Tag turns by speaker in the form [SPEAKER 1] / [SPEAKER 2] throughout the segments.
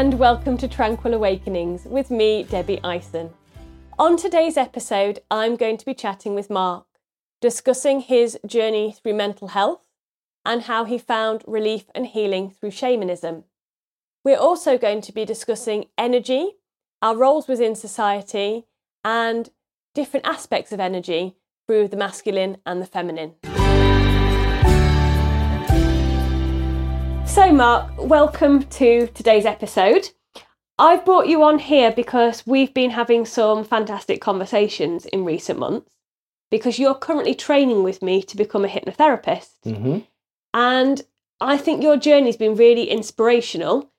[SPEAKER 1] And welcome to Tranquil Awakenings with me, Debbie Ison. On today's episode, I'm going to be chatting with Mark, discussing his journey through mental health and how he found relief and healing through shamanism. We're also going to be discussing energy, our roles within society, and different aspects of energy through the masculine and the feminine. So, Mark, welcome to today's episode. I've brought you on here because we've been having some fantastic conversations in recent months because you're currently training with me to become a hypnotherapist.
[SPEAKER 2] Mm-hmm.
[SPEAKER 1] And I think your journey's been really inspirational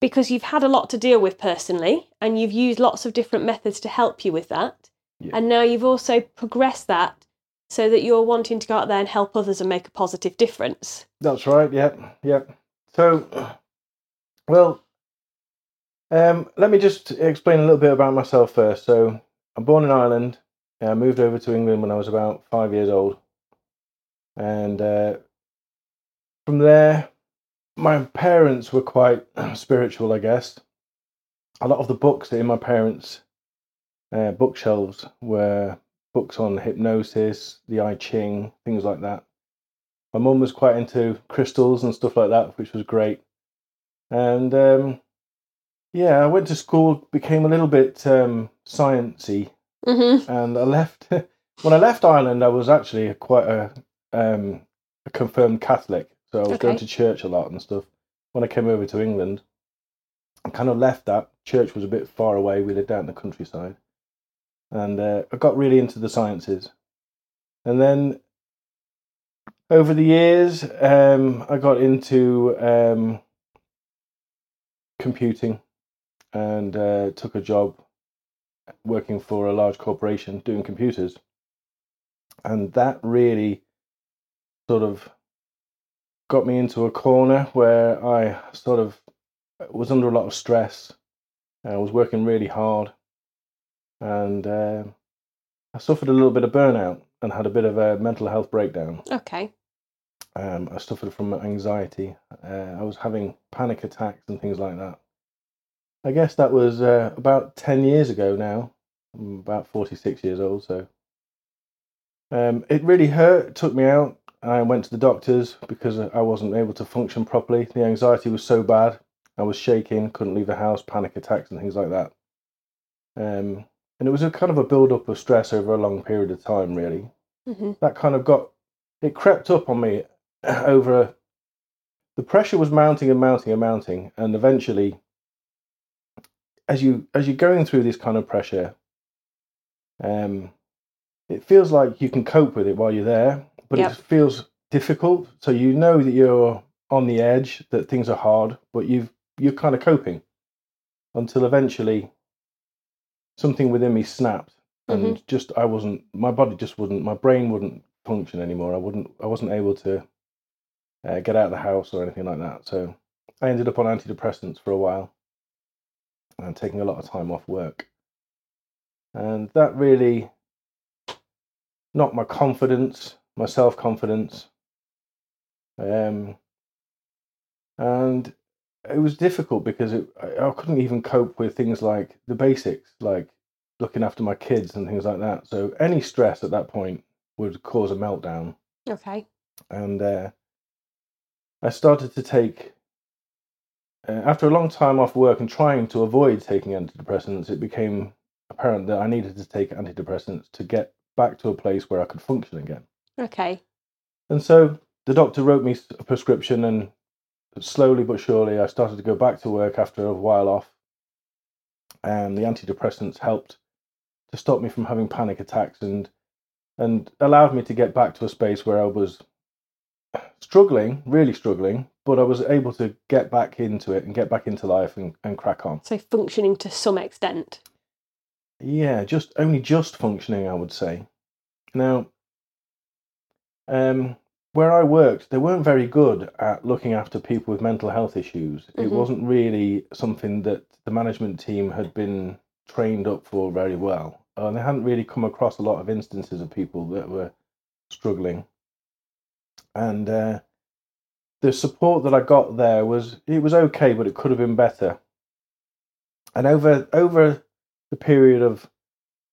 [SPEAKER 1] because you've had a lot to deal with personally and you've used lots of different methods to help you with that.
[SPEAKER 2] Yeah.
[SPEAKER 1] And now you've also progressed that so that you're wanting to go out there and help others and make a positive difference.
[SPEAKER 2] That's right. Yep. Yep. So, well, um, let me just explain a little bit about myself first. So, I'm born in Ireland. I moved over to England when I was about five years old, and uh, from there, my parents were quite spiritual, I guess. A lot of the books in my parents' uh, bookshelves were books on hypnosis, the I Ching, things like that. My mum was quite into crystals and stuff like that, which was great. And um, yeah, I went to school, became a little bit um, sciencey,
[SPEAKER 1] Mm-hmm.
[SPEAKER 2] and I left. when I left Ireland, I was actually quite a, um, a confirmed Catholic, so I was going to church a lot and stuff. When I came over to England, I kind of left that. Church was a bit far away. We lived out in the countryside, and uh, I got really into the sciences. And then over the years, um, I got into um, computing and uh, took a job working for a large corporation doing computers. And that really sort of got me into a corner where I sort of was under a lot of stress. I was working really hard. And uh, I suffered a little bit of burnout and had a bit of a mental health breakdown.
[SPEAKER 1] Okay.
[SPEAKER 2] Um, I suffered from anxiety. Uh, I was having panic attacks and things like that. I guess that was uh, about 10 years ago now. I'm about 46 years old, so. Um, it really hurt, took me out. I went to the doctors because I wasn't able to function properly. The anxiety was so bad. I was shaking, couldn't leave the house, panic attacks and things like that. Um, and it was a kind of a build up of stress over a long period of time, really
[SPEAKER 1] Mm-hmm.
[SPEAKER 2] that kind of got it crept up on me over the pressure was mounting and mounting and mounting and eventually as you as you're going through this kind of pressure um it feels like you can cope with it while you're there but
[SPEAKER 1] Yep.
[SPEAKER 2] it feels difficult so you know that you're on the edge that things are hard but you've you're kind of coping until eventually something within me snapped and just I wasn't my body just wasn't my brain wouldn't function anymore. I wouldn't I wasn't able to uh, get out of the house or anything like that. So I ended up on antidepressants for a while and taking a lot of time off work. And that really knocked my confidence, my self confidence. Um, and it was difficult because it, I, I couldn't even cope with things like the basics, like looking after my kids and things like that. So any stress at that point would cause a meltdown.
[SPEAKER 1] Okay.
[SPEAKER 2] And uh, I started to take, uh, after a long time off work and trying to avoid taking antidepressants, it became apparent that I needed to take antidepressants to get back to a place where I could function again.
[SPEAKER 1] Okay.
[SPEAKER 2] And so the doctor wrote me a prescription, and slowly but surely, I started to go back to work after a while off. And the antidepressants helped to stop me from having panic attacks and and allowed me to get back to a space where I was struggling, really struggling, but I was able to get back into it and get back into life and, and crack on.
[SPEAKER 1] So functioning to some extent.
[SPEAKER 2] Yeah, just only just functioning, I would say. Now, um, where I worked, they weren't very good at looking after people with mental health issues. It
[SPEAKER 1] Mhm.
[SPEAKER 2] wasn't really something that the management team had been trained up for very well. Uh, they hadn't really come across a lot of instances of people that were struggling. And uh, the support that I got there was it was okay, but it could have been better. And over over the period of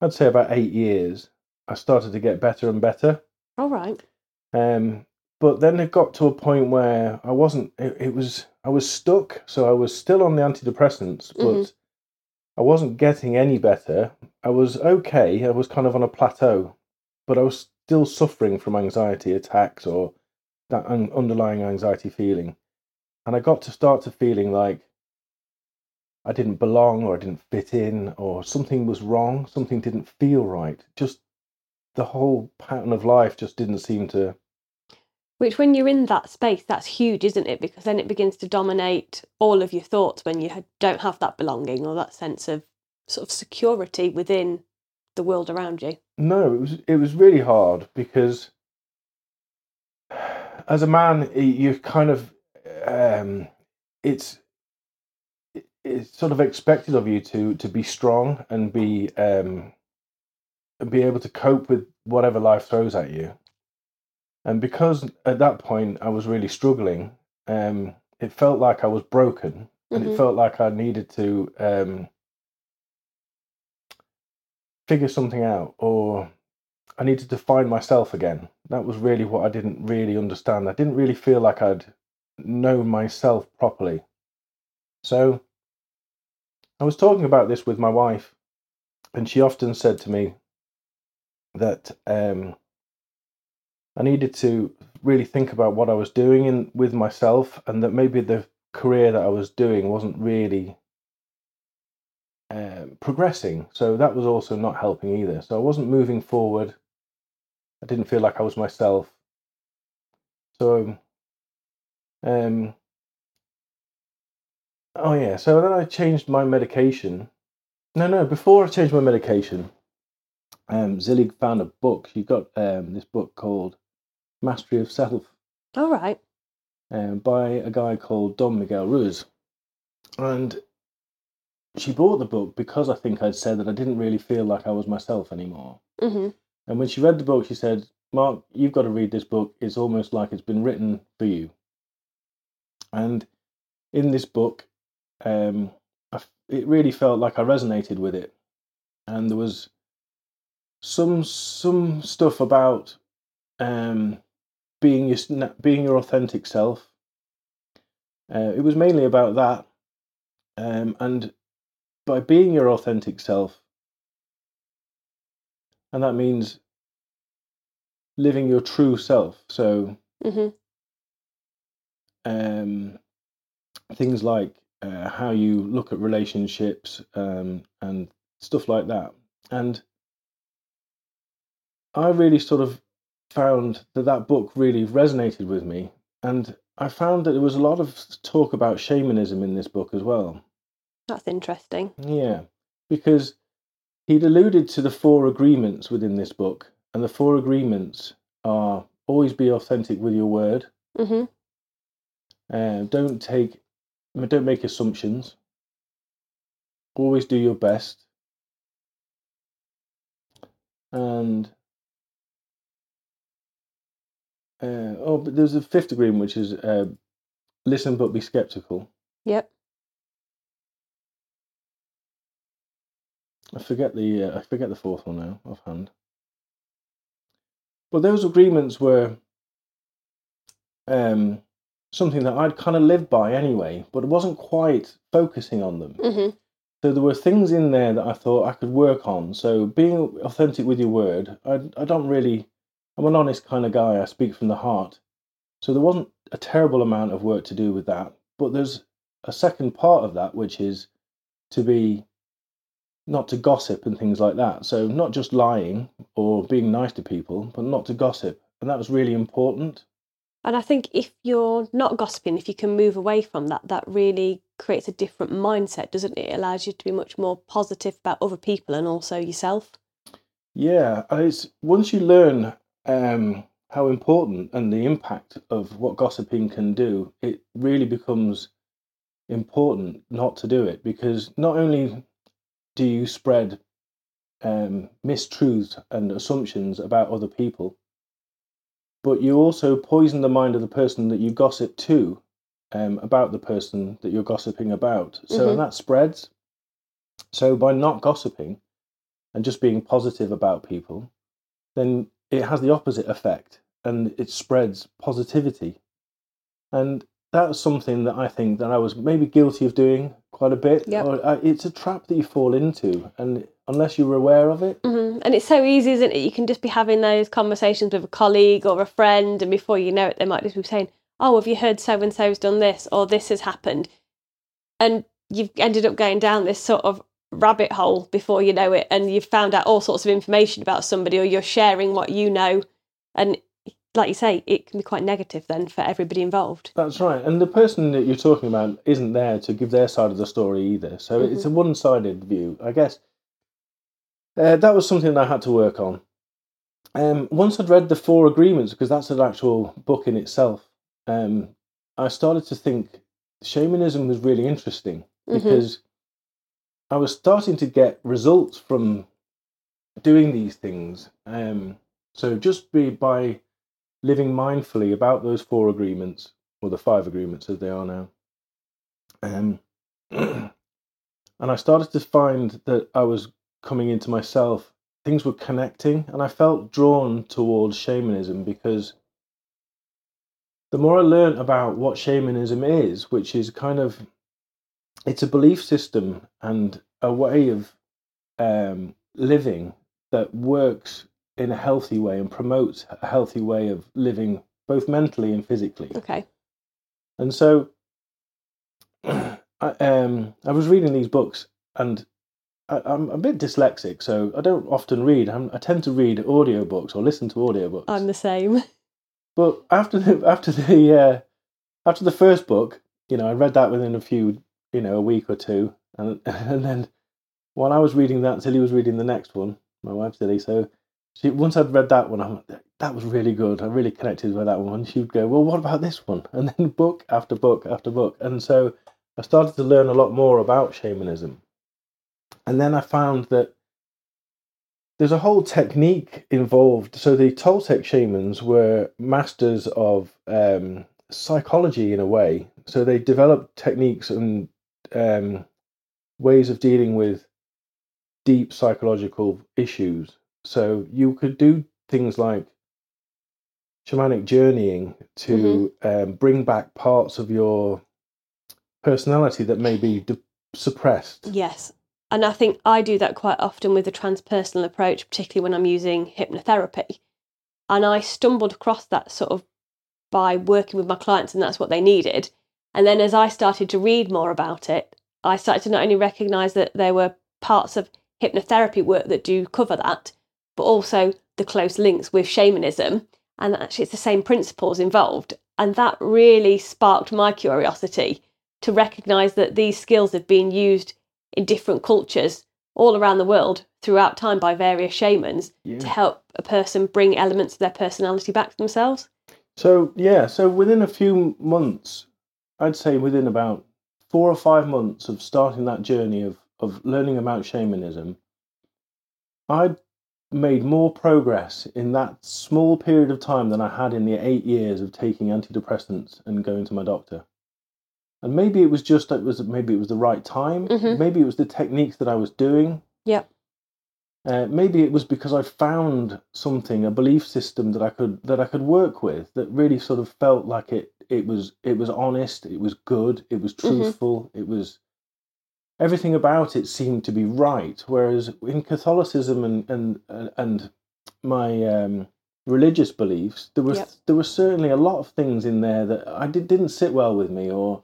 [SPEAKER 2] I'd say about eight years, I started to get better and better.
[SPEAKER 1] All right.
[SPEAKER 2] Um, but then it got to a point where I wasn't. It, it was I was stuck, so I was still on the antidepressants, but
[SPEAKER 1] Mhm.
[SPEAKER 2] I wasn't getting any better. I was okay. I was kind of on a plateau, but I was still suffering from anxiety attacks or that un- underlying anxiety feeling, and I got to start to feeling like I didn't belong or I didn't fit in or something was wrong. Something didn't feel right. Just the whole pattern of life just didn't seem to
[SPEAKER 1] Which, when you're in that space, that's huge, isn't it? Because then it begins to dominate all of your thoughts when you don't have that belonging or that sense of sort of security within the world around you.
[SPEAKER 2] No, it was it was really hard because as a man, you kind of um, it's it's sort of expected of you to to be strong and be um, and be able to cope with whatever life throws at you. And because at that point I was really struggling, um, it felt like I was broken, and
[SPEAKER 1] Mhm.
[SPEAKER 2] it felt like I needed to um, figure something out or I needed to find myself again. That was really what I didn't really understand. I didn't really feel like I'd known myself properly. So I was talking about this with my wife, and she often said to me that um, I needed to really think about what I was doing in, with myself, and that maybe the career that I was doing wasn't really um, progressing. So that was also not helping either. So I wasn't moving forward. I didn't feel like I was myself. So, um, oh yeah. So then I changed my medication. No, no. Before I changed my medication, um, Zilly found a book. She got um, this book called Mastery of Self
[SPEAKER 1] All right.
[SPEAKER 2] um, by a guy called Don Miguel Ruiz. And she bought the book because I think I'd said that I didn't really feel like I was myself anymore.
[SPEAKER 1] hmm
[SPEAKER 2] And when she read the book, she said, Mark, you've got to read this book. It's almost like it's been written for you. And in this book, um, I it really felt like I resonated with it. And there was some some stuff about um, being your being your authentic self. Uh, it was mainly about that, um, and by being your authentic self, and that means living your true self. So
[SPEAKER 1] hmm
[SPEAKER 2] um, things like uh, how you look at relationships um, and stuff like that. And I really sort of found that that book really resonated with me. And I found that there was a lot of talk about shamanism in this book as well.
[SPEAKER 1] That's interesting.
[SPEAKER 2] Yeah, because he'd alluded to the four agreements within this book. And the four agreements are always be authentic with your word,
[SPEAKER 1] hmm
[SPEAKER 2] Uh, don't take, don't make assumptions. Always do your best. And uh, oh, but there's a fifth agreement, which is uh, listen but be skeptical.
[SPEAKER 1] Yep.
[SPEAKER 2] I forget the uh, I forget the fourth one now offhand. But those agreements were um, something that I'd kind of lived by anyway, but I wasn't quite focusing on them.
[SPEAKER 1] hmm
[SPEAKER 2] So there were things in there that I thought I could work on. So being authentic with your word, I I don't really I'm an honest kind of guy. I speak from the heart. So there wasn't a terrible amount of work to do with that. But there's a second part of that which is to be not to gossip and things like that. So not just lying or being nice to people, but not to gossip. And that was really important.
[SPEAKER 1] And I think if you're not gossiping, if you can move away from that, that really creates a different mindset, doesn't it? It allows you to be much more positive about other people and also yourself.
[SPEAKER 2] Yeah, and it's once you learn um, how important and the impact of what gossiping can do, it really becomes important not to do it because not only do you spread um, mistruths and assumptions about other people, but you also poison the mind of the person that you gossip to um, about the person that you're gossiping about. So
[SPEAKER 1] Mhm.
[SPEAKER 2] that spreads. So by not gossiping and just being positive about people, then it has the opposite effect and it spreads positivity. And that's something that I think that I was maybe guilty of doing quite a bit.
[SPEAKER 1] Yep.
[SPEAKER 2] Or, uh, it's a trap that you fall into, and unless you're aware of it,
[SPEAKER 1] hmm And it's so easy, isn't it? You can just be having those conversations with a colleague or a friend, and before you know it, they might just be saying, "Oh, have you heard so and so's done this or this has happened?" And you've ended up going down this sort of rabbit hole before you know it, and you've found out all sorts of information about somebody, or you're sharing what you know, and like you say, it can be quite negative then for everybody involved.
[SPEAKER 2] That's right. And the person that you're talking about isn't there to give their side of the story either. So it's a one sided view, I guess. Uh, that was something that I had to work on. Um, once I'd read the Four Agreements, because that's an actual book in itself, um, I started to think shamanism was really interesting
[SPEAKER 1] Mhm.
[SPEAKER 2] because I was starting to get results from doing these things. Um, so just be by living mindfully about those four agreements, or the five agreements as they are now. Um, and I started to find that I was coming into myself. Things were connecting, and I felt drawn towards shamanism because the more I learned about what shamanism is, which is kind of it's a belief system and a way of um, living that works in a healthy way and promotes a healthy way of living both mentally and physically.
[SPEAKER 1] Okay.
[SPEAKER 2] And so I, um, I was reading these books and I, I'm a bit dyslexic, so I don't often read. I'm, I tend to read audiobooks or listen to audiobooks.
[SPEAKER 1] I'm the same.
[SPEAKER 2] But after the after the uh, after the first book, you know, I read that within a few, you know, a week or two, and and then while I was reading that, Tilly was reading the next one. My wife Tilly, so she once I'd read that one, I'm that was really good. I really connected with that one. She'd go, well, what about this one? And then book after book after book, and so I started to learn a lot more about shamanism, and then I found that there's a whole technique involved. So the Toltec shamans were masters of um, psychology in a way. So they developed techniques and um, ways of dealing with deep psychological issues. So you could do things like shamanic journeying to um, bring back parts of your personality that may be de- suppressed.
[SPEAKER 1] Yes. And I think I do that quite often with the transpersonal approach, particularly when I'm using hypnotherapy. And I stumbled across that sort of by working with my clients, and that's what they needed. And then as I started to read more about it, I started to not only recognize that there were parts of hypnotherapy work that do cover that, but also the close links with shamanism. And actually, it's the same principles involved. And that really sparked my curiosity to recognize that these skills have been used in different cultures all around the world throughout time by various shamans to help a person bring elements of their personality back to themselves.
[SPEAKER 2] So yeah, so within a few months, I'd say within about four or five months of starting that journey of of learning about shamanism, I made more progress in that small period of time than I had in the eight years of taking antidepressants and going to my doctor. And maybe it was just it was maybe it was the right time.
[SPEAKER 1] Mhm.
[SPEAKER 2] Maybe it was the techniques that I was doing.
[SPEAKER 1] Yep.
[SPEAKER 2] Uh, maybe it was because I found something, a belief system that I could that I could work with that really sort of felt like it it was it was honest, it was good, it was
[SPEAKER 1] Mhm.
[SPEAKER 2] truthful, it was everything about it seemed to be right. Whereas in Catholicism and and and- and my um, religious beliefs, there was
[SPEAKER 1] Yep.
[SPEAKER 2] there were certainly a lot of things in there that I did, didn't sit well with me, or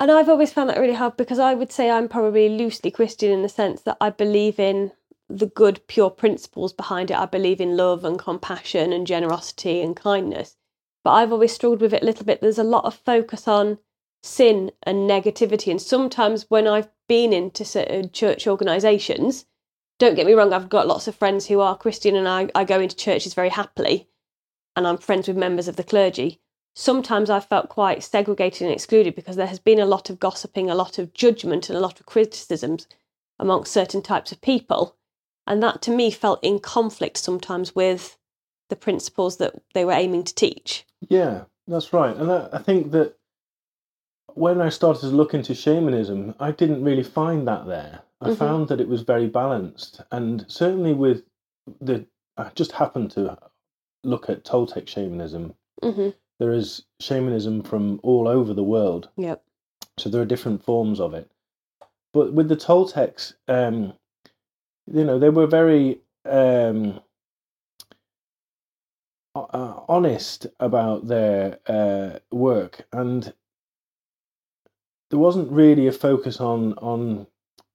[SPEAKER 1] And I've always found that really hard because I would say I'm probably loosely Christian in the sense that I believe in the good, pure principles behind it. I believe in love and compassion and generosity and kindness. But I've always struggled with it a little bit. There's a lot of focus on sin and negativity. And sometimes when I've been into certain church organisations, don't get me wrong, I've got lots of friends who are Christian and I, I go into churches very happily and I'm friends with members of the clergy sometimes I've felt quite segregated and excluded because there has been a lot of gossiping, a lot of judgment, and a lot of criticisms amongst certain types of people. And that to me felt in conflict sometimes with the principles that they were aiming to teach.
[SPEAKER 2] Yeah, that's right. And I, I think that when I started to look into shamanism, I didn't really find that there. I
[SPEAKER 1] Mhm.
[SPEAKER 2] found that it was very balanced, and certainly with the, I just happened to look at Toltec shamanism.
[SPEAKER 1] hmm
[SPEAKER 2] There is shamanism from all over the world,
[SPEAKER 1] Yep.
[SPEAKER 2] so there are different forms of it. But with the Toltecs, um, you know, they were very um, uh, honest about their uh, work, and there wasn't really a focus on on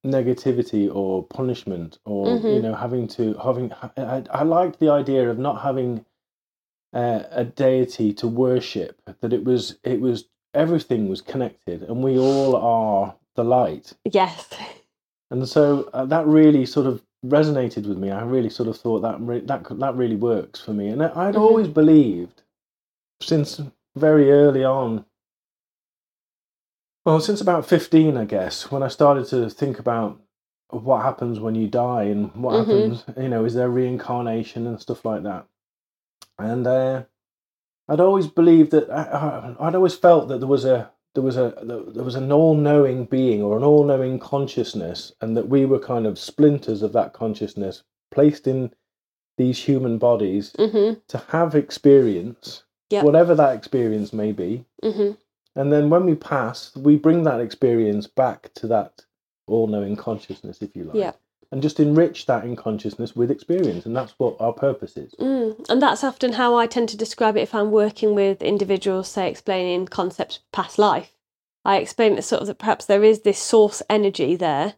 [SPEAKER 2] negativity or punishment or you
[SPEAKER 1] Mhm.
[SPEAKER 2] know having to having. I, I liked the idea of not having uh, a deity to worship. That it was it was everything was connected, and we all are the light.
[SPEAKER 1] Yes.
[SPEAKER 2] And so uh, that really sort of resonated with me. I really sort of thought that re- that that really works for me. And I'd
[SPEAKER 1] Mhm.
[SPEAKER 2] always believed since very early on. Well, since about fifteen, I guess, when I started to think about what happens when you die and what
[SPEAKER 1] Mhm.
[SPEAKER 2] happens, you know, is there reincarnation and stuff like that. And uh, I'd always believed that I, I- I'd always felt that there was a there was a there was an all-knowing being or an all-knowing consciousness and that we were kind of splinters of that consciousness placed in these human bodies
[SPEAKER 1] hmm
[SPEAKER 2] to have experience
[SPEAKER 1] Yep.
[SPEAKER 2] whatever that experience may be
[SPEAKER 1] hmm
[SPEAKER 2] and then when we pass we bring that experience back to that all-knowing consciousness if you like
[SPEAKER 1] Yep.
[SPEAKER 2] And just enrich that in consciousness with experience and that's what our purpose is
[SPEAKER 1] Mm. And that's often how I tend to describe it if I'm working with individuals, say, explaining concepts past life. I explain that sort of that perhaps there is this source energy there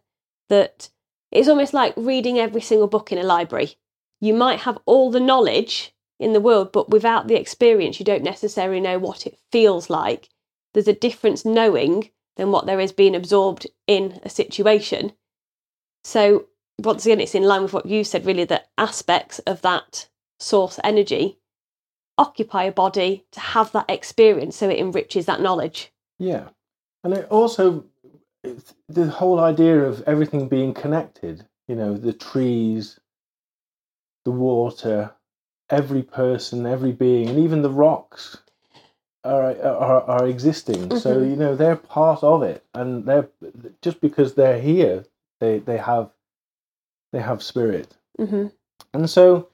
[SPEAKER 1] that it's almost like reading every single book in a library. You might have all the knowledge in the world, but without the experience, you don't necessarily know what it feels like. There's a difference knowing than what there is being absorbed in a situation. So, once again, it's in line with what you said, really, that aspects of that source energy occupy a body to have that experience so it enriches that knowledge.
[SPEAKER 2] Yeah, and it also the whole idea of everything being connected. You know, the trees, the water, every person, every being, and even the rocks are are, are existing. So
[SPEAKER 1] Mhm.
[SPEAKER 2] you know they're part of it, and they're just because they're here, they they have they have spirit.
[SPEAKER 1] hmm
[SPEAKER 2] And so,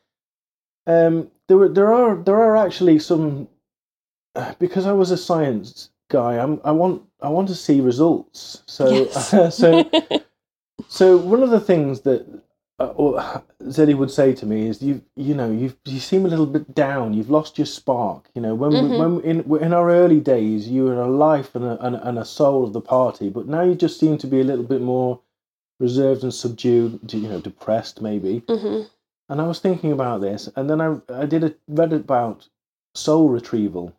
[SPEAKER 2] um, there were there are there are actually some because I was a science guy. I'm I want I want to see results. So
[SPEAKER 1] Yes.
[SPEAKER 2] so so one of the things that uh, Zeddy would say to me is you you know you you seem a little bit down. You've lost your spark. You know when
[SPEAKER 1] Mhm.
[SPEAKER 2] we, when in in our early days you were a life and a, and, a- and a soul of the party, but now you just seem to be a little bit more reserved and subdued. You know, depressed maybe.
[SPEAKER 1] hmm
[SPEAKER 2] And I was thinking about this, and then I I did a read about soul retrieval,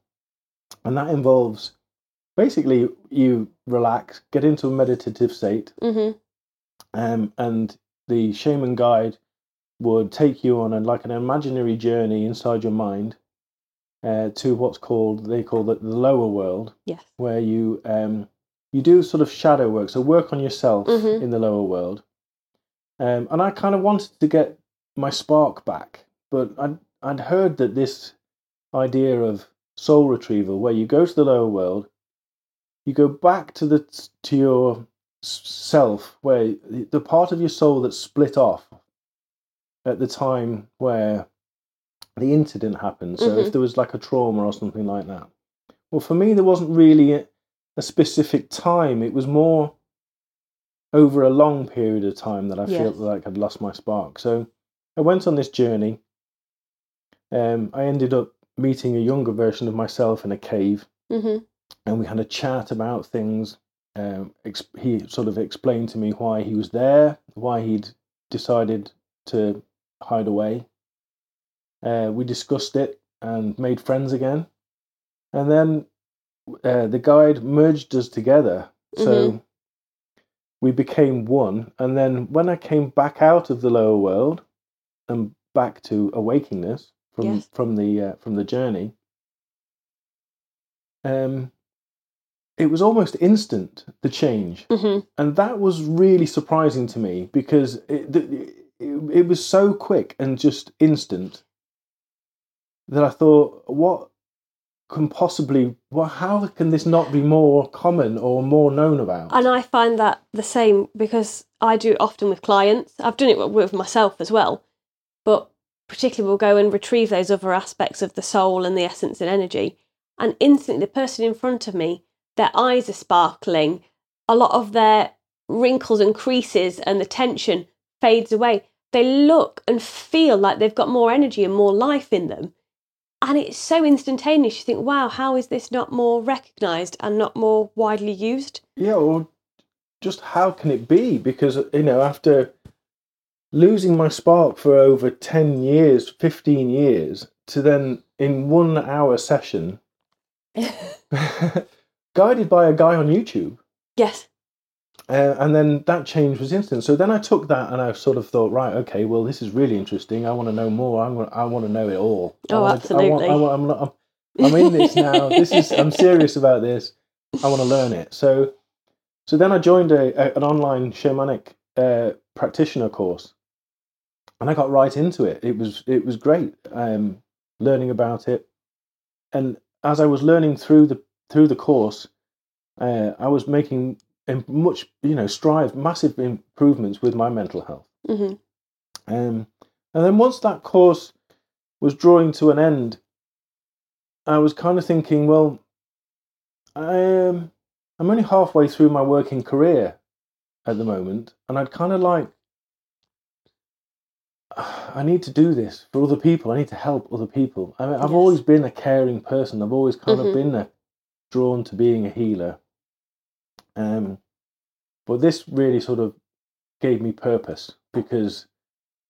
[SPEAKER 2] and that involves basically you relax, get into a meditative state,
[SPEAKER 1] hmm
[SPEAKER 2] um, and the shaman guide would take you on a like an imaginary journey inside your mind uh, to what's called they call it the lower world,
[SPEAKER 1] Yes.
[SPEAKER 2] where you um, you do sort of shadow work, so work on yourself
[SPEAKER 1] Mhm.
[SPEAKER 2] in the lower world. Um, and I kind of wanted to get my spark back, but I'd I'd heard that this idea of soul retrieval, where you go to the lower world, you go back to the to your self, where the, part of your soul that's split off at the time where the incident happened. So if
[SPEAKER 1] Mhm.
[SPEAKER 2] there was like a trauma or something like that. Well, for me, there wasn't really a, specific time. It was more over a long period of time that I
[SPEAKER 1] Yes.
[SPEAKER 2] like I'd lost my spark. So I went on this journey. Um, I ended up meeting a younger version of myself in a cave,
[SPEAKER 1] hmm
[SPEAKER 2] and we had a chat about things. Um, ex- he sort of explained to me why he was there, why he'd decided to hide away. Uh, we discussed it and made friends again, and then uh, the guide merged us together. So we became one. And then when I came back out of the lower world and back to awakeness from
[SPEAKER 1] Yes.
[SPEAKER 2] from the uh, from the journey, um, it was almost instant the change,
[SPEAKER 1] hmm
[SPEAKER 2] and that was really surprising to me because it, it, it, it was so quick and just instant. that I thought, what can possibly, well, how can this not be more common or more known about?
[SPEAKER 1] And I find that the same because I do it often with clients. I've done it with myself as well. But particularly, we'll go and retrieve those other aspects of the soul and the essence and energy. And instantly, the person in front of me, their eyes are sparkling. A lot of their wrinkles and creases and the tension fades away. They look and feel like they've got more energy and more life in them and it's so instantaneous. You think, wow, how is this not more recognised and not more widely used?
[SPEAKER 2] Yeah, or just how can it be? Because you know, after losing my spark for over ten years, fifteen years, to then in one hour session, guided by a guy on YouTube.
[SPEAKER 1] Yes.
[SPEAKER 2] Uh, and then that change was instant. So then I took that and I sort of thought, right, okay, well, this is really interesting. I want to know more. I want, I want to know it all.
[SPEAKER 1] Oh,
[SPEAKER 2] I
[SPEAKER 1] absolutely.
[SPEAKER 2] I want, I I'm, not, I'm, I'm in this now. this is. I'm serious about this. I want to learn it. So, so then I joined a, a an online shamanic uh, practitioner course, and I got right into it. It was it was great. Um, learning about it, and as I was learning through the through the course, uh, I was making and much you know strive massive improvements with my mental health.
[SPEAKER 1] Hmm
[SPEAKER 2] um, and then once that course was drawing to an end i was kind of thinking well i um, i'm only halfway through my working career at the moment and i'd kind of like i need to do this for other people. I need to help other people. I mean, i've
[SPEAKER 1] Yes.
[SPEAKER 2] always been a caring person. I've always kind
[SPEAKER 1] Mhm.
[SPEAKER 2] of been a, drawn to being a healer um, but this really sort of gave me purpose because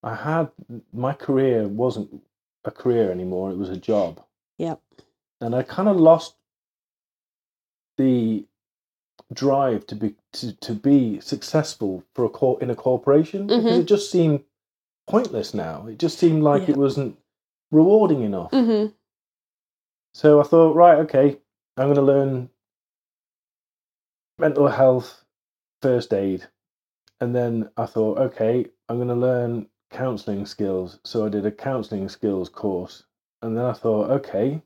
[SPEAKER 2] I had my career wasn't a career anymore; it was a job.
[SPEAKER 1] Yep.
[SPEAKER 2] And I kind of lost the drive to be to, to be successful for a cor- in a corporation because
[SPEAKER 1] Mhm.
[SPEAKER 2] it just seemed pointless now. It just seemed like
[SPEAKER 1] Yep.
[SPEAKER 2] it wasn't rewarding enough.
[SPEAKER 1] hmm
[SPEAKER 2] So I thought, right, okay, I'm going to learn mental health first aid. And then I thought, okay, I'm going to learn counseling skills. So I did a counseling skills course. And then I thought, okay.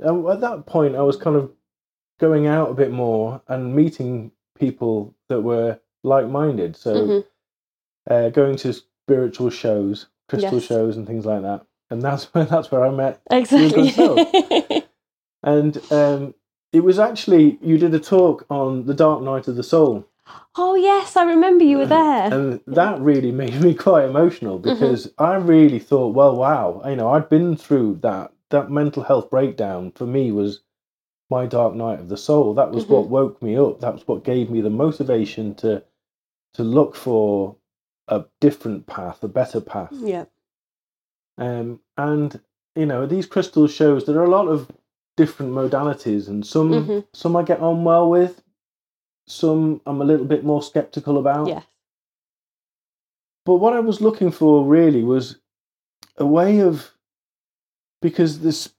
[SPEAKER 2] And at that point, I was kind of going out a bit more and meeting people that were like minded. So
[SPEAKER 1] hmm
[SPEAKER 2] uh, going to spiritual shows, crystal
[SPEAKER 1] Yes.
[SPEAKER 2] shows, and things like that. And that's where, that's where I met
[SPEAKER 1] Exactly.
[SPEAKER 2] And um, it was actually you did a talk on the Dark Night of the Soul,
[SPEAKER 1] oh yes, I remember you were there.
[SPEAKER 2] and that really made me quite emotional
[SPEAKER 1] Mm-hmm.
[SPEAKER 2] because I really thought, well, wow, you know, I'd been through that. That mental health breakdown for me was my dark night of the soul. That was
[SPEAKER 1] Mm-hmm.
[SPEAKER 2] what woke me up. That was what gave me the motivation to to look for a different path, a better path.
[SPEAKER 1] yeah.
[SPEAKER 2] Um, and you know, these crystal shows, there are a lot of different modalities, and some
[SPEAKER 1] Mhm.
[SPEAKER 2] some I get on well with, some I'm a little bit more skeptical about.
[SPEAKER 1] Yes.
[SPEAKER 2] But what I was looking for really was a way of because this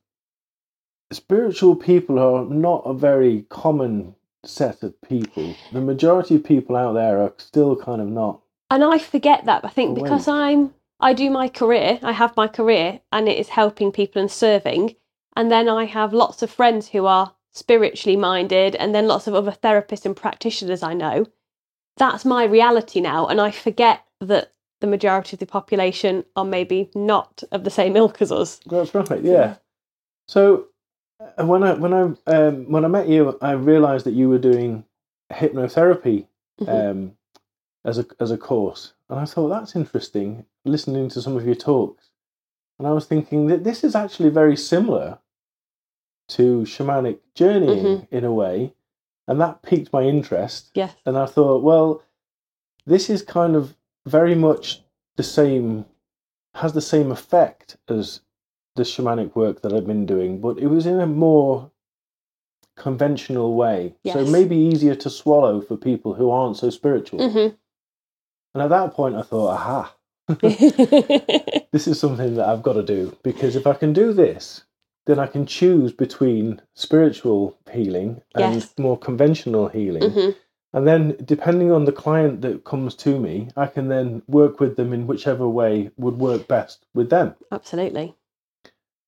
[SPEAKER 2] spiritual people are not a very common set of people. The majority of people out there are still kind of not.
[SPEAKER 1] And I forget that. I think
[SPEAKER 2] Awake.
[SPEAKER 1] because I'm I do my career, I have my career and it is helping people and serving. And then I have lots of friends who are spiritually minded and then lots of other therapists and practitioners I know. That's my reality now and I forget that the majority of the population are maybe not of the same ilk as us.
[SPEAKER 2] That's right. Yeah. So uh, when I when I um, when I met you, I realised that you were doing hypnotherapy
[SPEAKER 1] Mhm.
[SPEAKER 2] um, as a as a course, and I thought that's interesting. Listening to some of your talks, and I was thinking that this is actually very similar to shamanic journeying
[SPEAKER 1] Mhm.
[SPEAKER 2] in a way, and that piqued my interest.
[SPEAKER 1] Yes.
[SPEAKER 2] And I thought, well, this is kind of very much the same, has the same effect as the shamanic work that I've been doing, but it was in a more conventional way. So maybe easier to swallow for people who aren't so spiritual.
[SPEAKER 1] Mhm.
[SPEAKER 2] And at that point, I thought, aha, this is something that I've got to do because if I can do this, then I can choose between spiritual healing and
[SPEAKER 1] Yes.
[SPEAKER 2] more conventional healing.
[SPEAKER 1] Mhm.
[SPEAKER 2] And then, depending on the client that comes to me, I can then work with them in whichever way would work best with them.
[SPEAKER 1] Absolutely.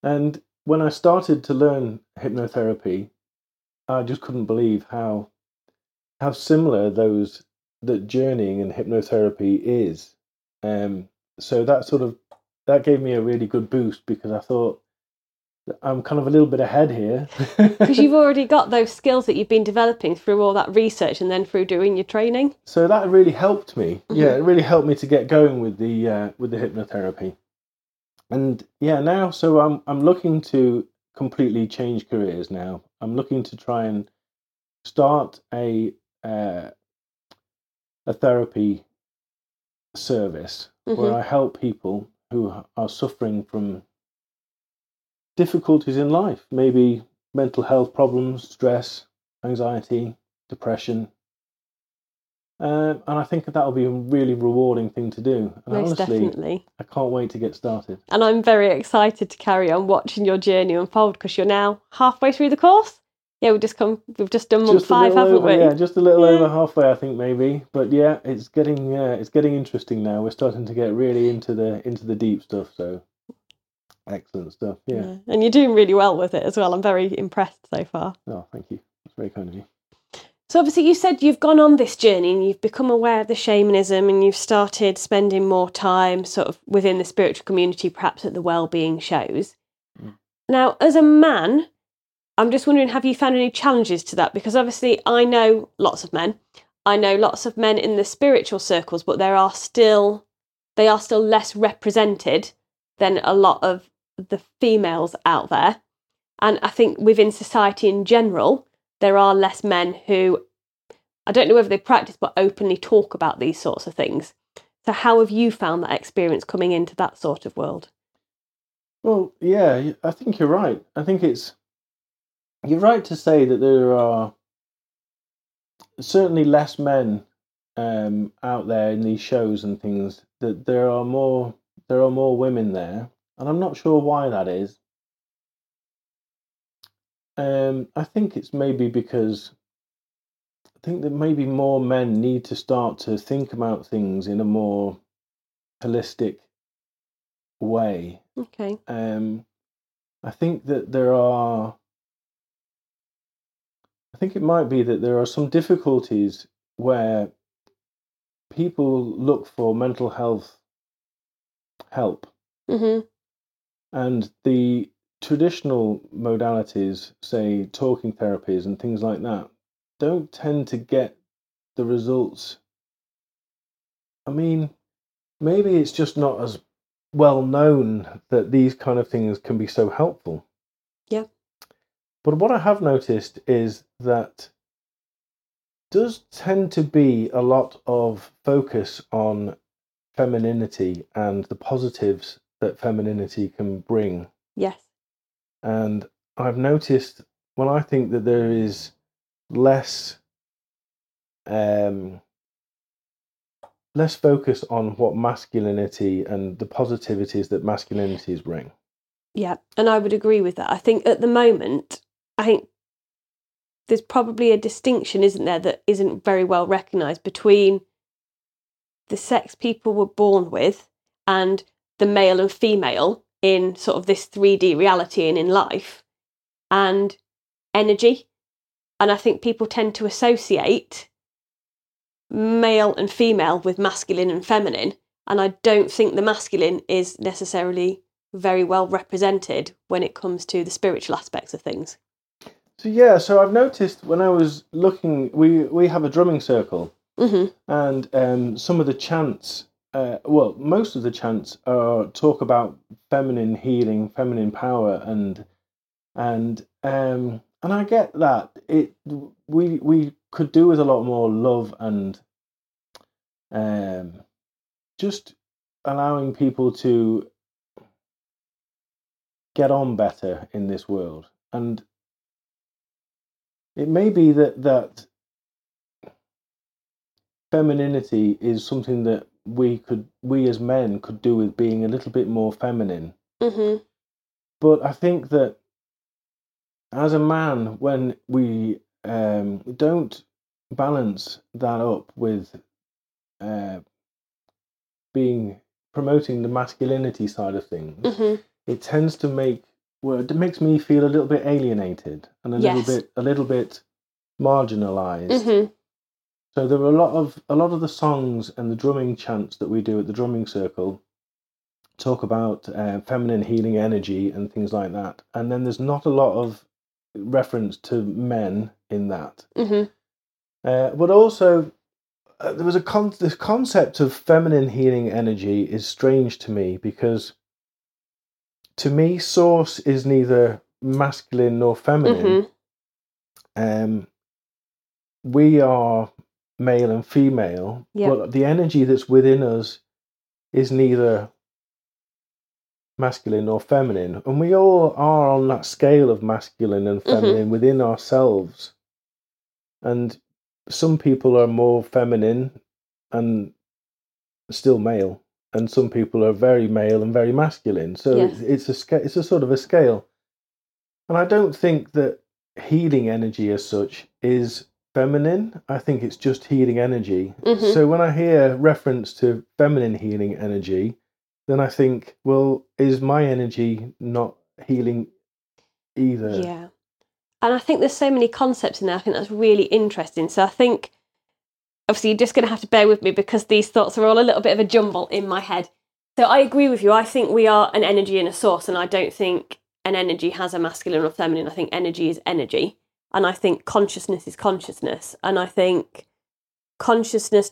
[SPEAKER 2] And when I started to learn hypnotherapy, I just couldn't believe how how similar those that journeying and hypnotherapy is. Um, so that sort of that gave me a really good boost because I thought I'm kind of a little bit ahead here.
[SPEAKER 1] Because you've already got those skills that you've been developing through all that research and then through doing your training.
[SPEAKER 2] so that really helped me. Yeah, it really helped me to get going with the uh, with the hypnotherapy. And yeah, now so I'm I'm looking to completely change careers now. I'm looking to try and start a uh, a therapy service where
[SPEAKER 1] Mhm.
[SPEAKER 2] I help people who are suffering from difficulties in life, maybe mental health problems, stress, anxiety, depression. Um, and I think that will be a really rewarding thing to do. And
[SPEAKER 1] Most
[SPEAKER 2] honestly,
[SPEAKER 1] definitely.
[SPEAKER 2] I can't wait to get started.
[SPEAKER 1] And I'm very excited to carry on watching your journey unfold because you're now halfway through the course. Yeah, we've just come. We've just done month
[SPEAKER 2] just
[SPEAKER 1] five, haven't
[SPEAKER 2] over,
[SPEAKER 1] we?
[SPEAKER 2] Yeah, just a little
[SPEAKER 1] Yeah.
[SPEAKER 2] over halfway, I think maybe. But yeah, it's getting uh, it's getting interesting now. We're starting to get really into the into the deep stuff. So excellent stuff. Yeah.
[SPEAKER 1] And you're doing really well with it as well. I'm very impressed so far.
[SPEAKER 2] Oh, thank you. That's very kind of you.
[SPEAKER 1] So obviously you said you've gone on this journey and you've become aware of the shamanism and you've started spending more time sort of within the spiritual community, perhaps at the well-being shows.
[SPEAKER 2] Mm.
[SPEAKER 1] Now, as a man, I'm just wondering, have you found any challenges to that? Because obviously I know lots of men. I know lots of men in the spiritual circles, but there are still they are still less represented than a lot of the females out there. And I think within society in general, there are less men who I don't know whether they practice but openly talk about these sorts of things. So how have you found that experience coming into that sort of world?
[SPEAKER 2] Well, yeah, I think you're right. I think it's you're right to say that there are certainly less men um, out there in these shows and things. That there are more there are more women there, and I'm not sure why that is. Um, I think it's maybe because I think that maybe more men need to start to think about things in a more holistic way
[SPEAKER 1] Okay.
[SPEAKER 2] um, I think that there are. I think it might be that there are some difficulties where people look for mental health help,
[SPEAKER 1] Mhm.
[SPEAKER 2] And the traditional modalities, say talking therapies and things like that, don't tend to get the results. I mean, maybe it's just not as well known that these kind of things can be so helpful.
[SPEAKER 1] Yeah.
[SPEAKER 2] But what I have noticed is that does tend to be a lot of focus on femininity and the positives that femininity can bring.
[SPEAKER 1] Yes.
[SPEAKER 2] And I've noticed when I think that there is less um, less focus on what masculinity and the positivities that masculinities bring.
[SPEAKER 1] Yeah, and I would agree with that. I think at the moment, I think there's probably a distinction, isn't there, that isn't very well recognised between the sex people were born with and the male and female in sort of this 3D reality and in life and energy. And I think people tend to associate male and female with masculine and feminine. And I don't think the masculine is necessarily very well represented when it comes to the spiritual aspects of things.
[SPEAKER 2] So yeah, so I've noticed when I was looking, we we have a drumming circle,
[SPEAKER 1] hmm
[SPEAKER 2] and um, some of the chants, uh, well, most of the chants are talk about feminine healing, feminine power, and and um, and I get that. It we we could do with a lot more love and um, just allowing people to get on better in this world, and it may be that that femininity is something that we could we as men could do with being a little bit more feminine
[SPEAKER 1] hmm
[SPEAKER 2] but i think that as a man when we um, don't balance that up with uh, being promoting the masculinity side of things
[SPEAKER 1] hmm
[SPEAKER 2] it tends to make well, it makes me feel a little bit alienated and a
[SPEAKER 1] Yes.
[SPEAKER 2] little bit a little bit marginalized.
[SPEAKER 1] hmm
[SPEAKER 2] So there are a lot of a lot of the songs and the drumming chants that we do at the drumming circle talk about uh, feminine healing energy and things like that. And then there's not a lot of reference to men in that.
[SPEAKER 1] hmm
[SPEAKER 2] Uh, but also, uh, there was a con- this concept of feminine healing energy is strange to me because, to me, source is neither masculine nor feminine.
[SPEAKER 1] hmm
[SPEAKER 2] Um, we are male and female,
[SPEAKER 1] Yeah.
[SPEAKER 2] but the energy that's within us is neither masculine or feminine, and we all are on that scale of masculine and
[SPEAKER 1] Mhm.
[SPEAKER 2] feminine within ourselves. And some people are more feminine and still male, and some people are very male and very masculine. So
[SPEAKER 1] Yes.
[SPEAKER 2] it's, it's a it's a sort of a scale. And I don't think that healing energy as such is feminine. I think it's just healing energy.
[SPEAKER 1] Mhm.
[SPEAKER 2] So when I hear reference to feminine healing energy, then I think, well, is my energy not healing either?
[SPEAKER 1] Yeah. And I think there's so many concepts in there. I think that's really interesting. So I think, obviously, you're just going to have to bear with me because these thoughts are all a little bit of a jumble in my head. So I agree with you. I think we are an energy and a source, and I don't think an energy has a masculine or feminine. I think energy is energy. And I think consciousness is consciousness. And I think consciousness,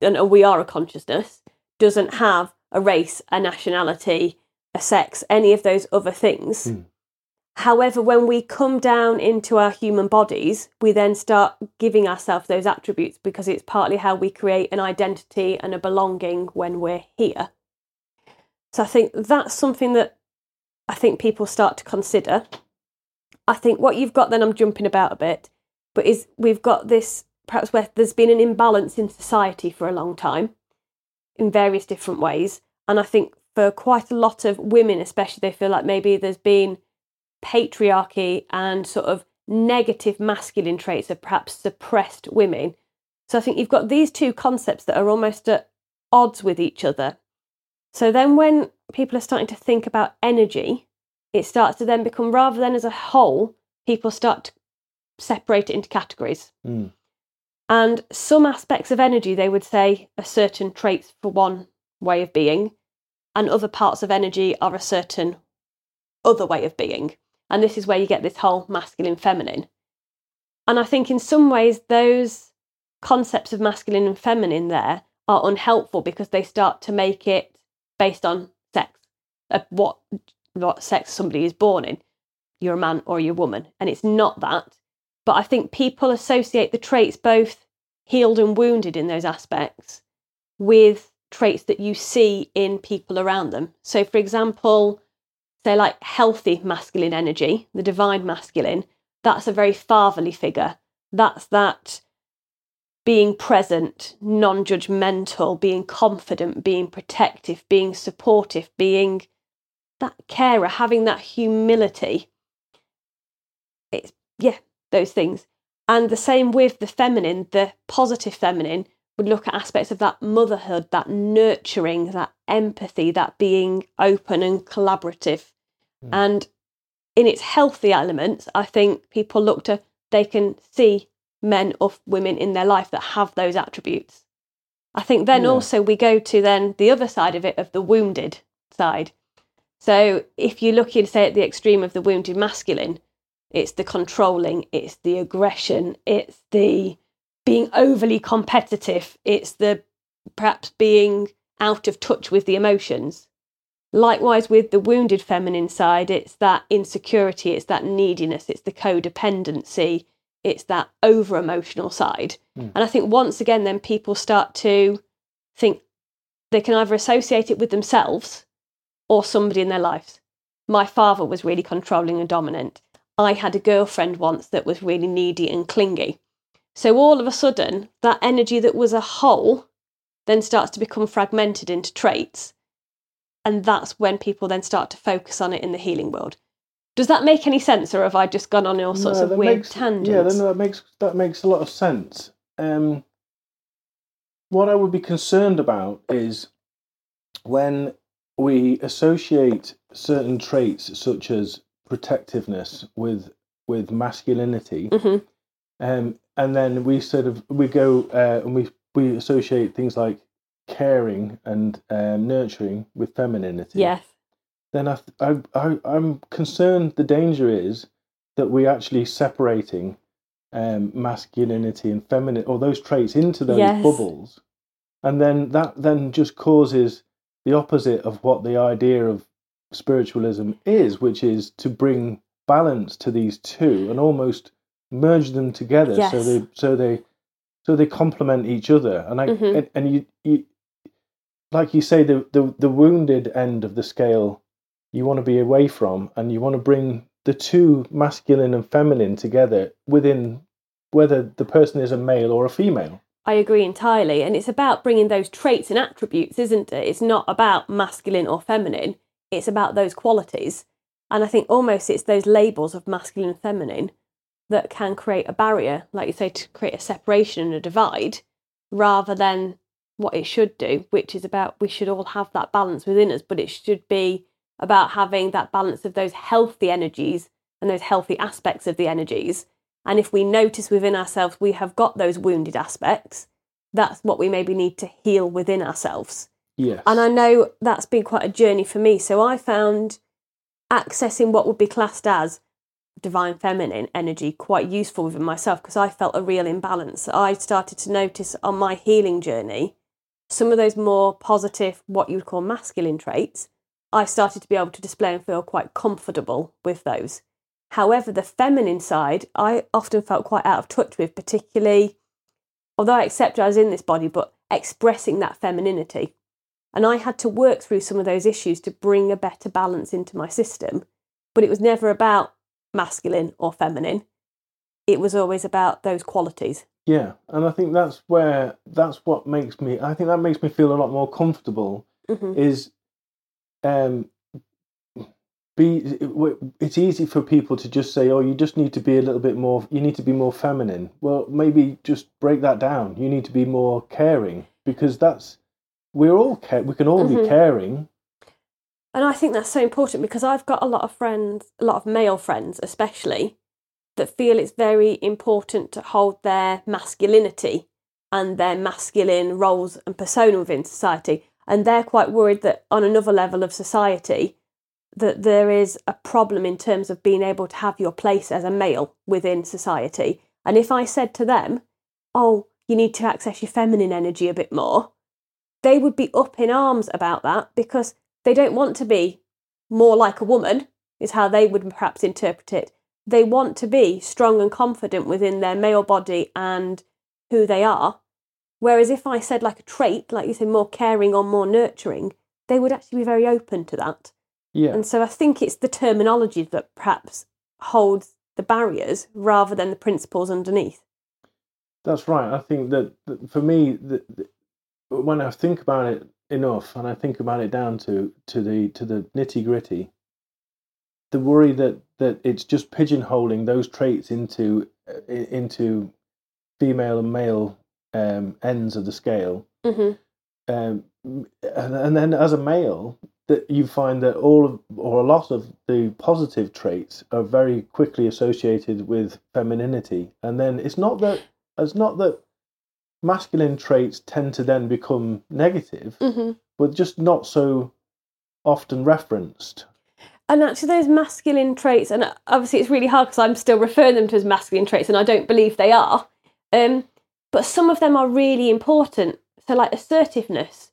[SPEAKER 1] and we are a consciousness, doesn't have a race, a nationality, a sex, any of those other things.
[SPEAKER 2] Hmm.
[SPEAKER 1] However, when we come down into our human bodies, we then start giving ourselves those attributes because it's partly how we create an identity and a belonging when we're here. So I think that's something that I think people start to consider. I think what you've got then, I'm jumping about a bit, but is we've got this perhaps where there's been an imbalance in society for a long time in various different ways. And I think for quite a lot of women, especially, they feel like maybe there's been patriarchy and sort of negative masculine traits have perhaps suppressed women. So I think you've got these two concepts that are almost at odds with each other. So then when people are starting to think about energy, it starts to then become rather than as a whole, people start to separate it into categories.
[SPEAKER 2] Mm.
[SPEAKER 1] And some aspects of energy, they would say, are certain traits for one way of being, and other parts of energy are a certain other way of being. And this is where you get this whole masculine feminine. And I think in some ways, those concepts of masculine and feminine there are unhelpful because they start to make it based on sex, what, what sex somebody is born in. You're a man or you're a woman. And it's not that. But I think people associate the traits, both healed and wounded in those aspects, with traits that you see in people around them. So, for example, say like healthy masculine energy, the divine masculine, that's a very fatherly figure. That's that being present, non judgmental, being confident, being protective, being supportive, being that carer, having that humility. It's, yeah, those things. And the same with the feminine, the positive feminine would look at aspects of that motherhood, that nurturing, that empathy, that being open and collaborative.
[SPEAKER 2] Mm.
[SPEAKER 1] And in its healthy elements, I think people look to, they can see men or women in their life that have those attributes. I think then
[SPEAKER 2] Yeah.
[SPEAKER 1] also we go to then the other side of it, of the wounded side. So if you're looking, say, at the extreme of the wounded masculine, it's the controlling, it's the aggression, it's the being overly competitive, it's the perhaps being out of touch with the emotions. Likewise, with the wounded feminine side, it's that insecurity, it's that neediness, it's the codependency, it's that over emotional side.
[SPEAKER 2] Mm.
[SPEAKER 1] And I think once again, then people start to think they can either associate it with themselves or somebody in their lives. My father was really controlling and dominant. I had a girlfriend once that was really needy and clingy. So all of a sudden, that energy that was a whole then starts to become fragmented into traits. And that's when people then start to focus on it in the healing world. Does that make any sense, or have I just gone on all sorts
[SPEAKER 2] No,
[SPEAKER 1] of weird
[SPEAKER 2] makes-
[SPEAKER 1] tangents?
[SPEAKER 2] Yeah, then that makes that makes a lot of sense. Um, what I would be concerned about is when we associate certain traits, such as protectiveness with with masculinity,
[SPEAKER 1] hmm
[SPEAKER 2] um, and then we sort of we go uh, and we we associate things like caring and um, nurturing with femininity.
[SPEAKER 1] Yes.
[SPEAKER 2] Then I, I I I'm concerned. The danger is that we're actually separating um, masculinity and feminine, or those traits, into those
[SPEAKER 1] Yes.
[SPEAKER 2] bubbles, and then that then just causes the opposite of what the idea of spiritualism is, which is to bring balance to these two and almost merge them together so they so they so they complement each other. And I
[SPEAKER 1] Mhm.
[SPEAKER 2] and, and you, you like you say the, the the wounded end of the scale you want to be away from and you want to bring the two masculine and feminine together within whether the person is a male or a female
[SPEAKER 1] I agree entirely. And it's about bringing those traits and attributes, isn't it? It's not about masculine or feminine, it's about those qualities. And I think almost it's those labels of masculine and feminine that can create a barrier, like you say, to create a separation and a divide, rather than what it should do, which is about we should all have that balance within us, but it should be about having that balance of those healthy energies and those healthy aspects of the energies. And if we notice within ourselves we have got those wounded aspects, that's what we maybe need to heal within ourselves.
[SPEAKER 2] yes
[SPEAKER 1] And I know that's been quite a journey for me. So I found accessing what would be classed as divine feminine energy quite useful within myself because I felt a real imbalance. I started to notice on my healing journey some of those more positive, what you would call masculine traits. I started to be able to display and feel quite comfortable with those. However, the feminine side, I often felt quite out of touch with, particularly although I accepted I was in this body, but expressing that femininity. And I had to work through some of those issues to bring a better balance into my system. But it was never about masculine or feminine, it was always about those qualities.
[SPEAKER 2] yeah and i think that's where that's what makes me i think that makes me feel a lot more comfortable
[SPEAKER 1] hmm
[SPEAKER 2] is um be it's easy for people to just say oh you just need to be a little bit more you need to be more feminine well maybe just break that down you need to be more caring because that's we're all care we can all
[SPEAKER 1] Mhm.
[SPEAKER 2] be caring
[SPEAKER 1] And I think that's so important because I've got a lot of friends, a lot of male friends especially, that feel it's very important to hold their masculinity and their masculine roles and persona within society. And they're quite worried that on another level of society, that there is a problem in terms of being able to have your place as a male within society. And if I said to them, oh, you need to access your feminine energy a bit more, they would be up in arms about that because they don't want to be more like a woman, is how they would perhaps interpret it. They want to be strong and confident within their male body and who they are. Whereas if I said like a trait, like you said, more caring or more nurturing, they would actually be very open to that.
[SPEAKER 2] Yeah.
[SPEAKER 1] And so I think it's the terminology that perhaps holds the barriers rather than the principles underneath.
[SPEAKER 2] that's right. I think that, that for me when i think about it enough and i think about it down to to the to the nitty gritty the worry that that it's just pigeonholing those traits into uh, into female and male um, ends of the scale,
[SPEAKER 1] hmm
[SPEAKER 2] um, and, and then as a male, that you find that all of or a lot of the positive traits are very quickly associated with femininity, and then it's not that it's not that masculine traits tend to then become negative,
[SPEAKER 1] hmm
[SPEAKER 2] but just not so often referenced.
[SPEAKER 1] And actually, those masculine traits, and obviously it's really hard because I'm still referring them to as masculine traits, and I don't believe they are. Um, but some of them are really important. So, like assertiveness,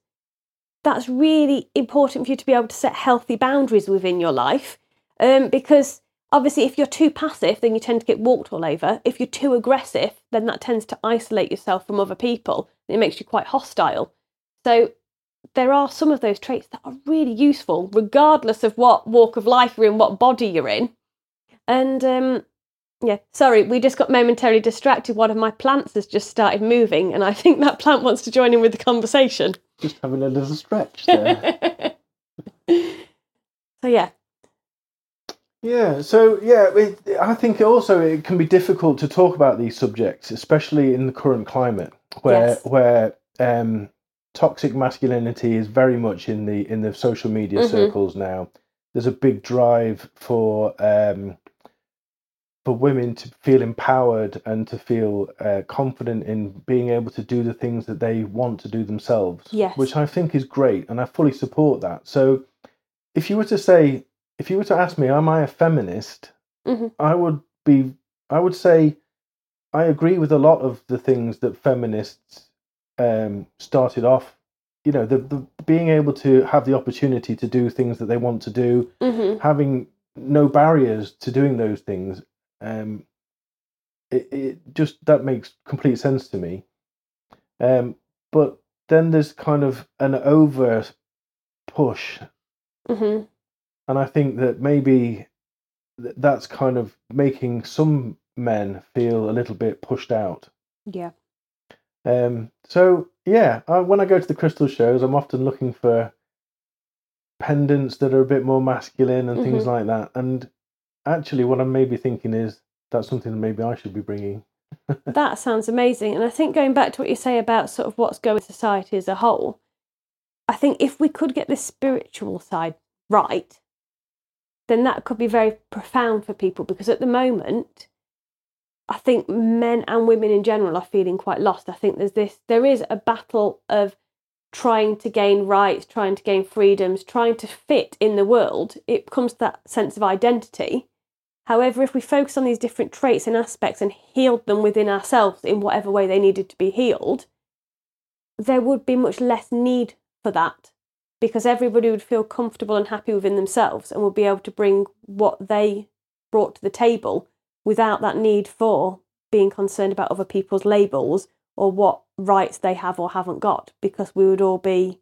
[SPEAKER 1] that's really important for you to be able to set healthy boundaries within your life. Um, because obviously, if you're too passive, then you tend to get walked all over. If you're too aggressive, then that tends to isolate yourself from other people. It makes you quite hostile. So, there are some of those traits that are really useful, regardless of what walk of life you're in, what body you're in. And um, yeah, sorry, we just got momentarily distracted. One of my plants has just started moving, and I think that plant wants to join in with the conversation.
[SPEAKER 2] Just having a little stretch there.
[SPEAKER 1] so yeah,
[SPEAKER 2] Yeah, so yeah, it, I think also it can be difficult to talk about these subjects, especially in the current climate, where
[SPEAKER 1] Yes.
[SPEAKER 2] where um, toxic masculinity is very much in the in the social media
[SPEAKER 1] Mhm.
[SPEAKER 2] circles now. there's a big drive for um, for women to feel empowered and to feel uh, confident in being able to do the things that they want to do themselves.
[SPEAKER 1] Yes.
[SPEAKER 2] Which I think is great, and I fully support that. So, if you were to say, if you were to ask me, am I a feminist?
[SPEAKER 1] Mhm.
[SPEAKER 2] I would be. I would say, I agree with a lot of the things that feminists um, started off. You know, the, the being able to have the opportunity to do things that they want to do,
[SPEAKER 1] hmm
[SPEAKER 2] having no barriers to doing those things um it, it just that makes complete sense to me. Um but then there's kind of an over push
[SPEAKER 1] hmm
[SPEAKER 2] and i think that maybe th- that's kind of making some men feel a little bit pushed out.
[SPEAKER 1] Yeah.
[SPEAKER 2] um so yeah I, when i go to the crystal shows i'm often looking for pendants that are a bit more masculine and things like that. And actually what i'm maybe thinking is that's something that maybe i should be bringing
[SPEAKER 1] That sounds amazing. And I think going back to what you say about sort of what's going society as a whole, I think if we could get the spiritual side right, then that could be very profound for people because at the moment, I think men and women in general are feeling quite lost. I think there's this, there is a battle of trying to gain rights, trying to gain freedoms, trying to fit in the world. It comes to that sense of identity. However, if we focus on these different traits and aspects and healed them within ourselves in whatever way they needed to be healed, there would be much less need for that because everybody would feel comfortable and happy within themselves and would be able to bring what they brought to the table without that need for being concerned about other people's labels or what rights they have or haven't got because we would all be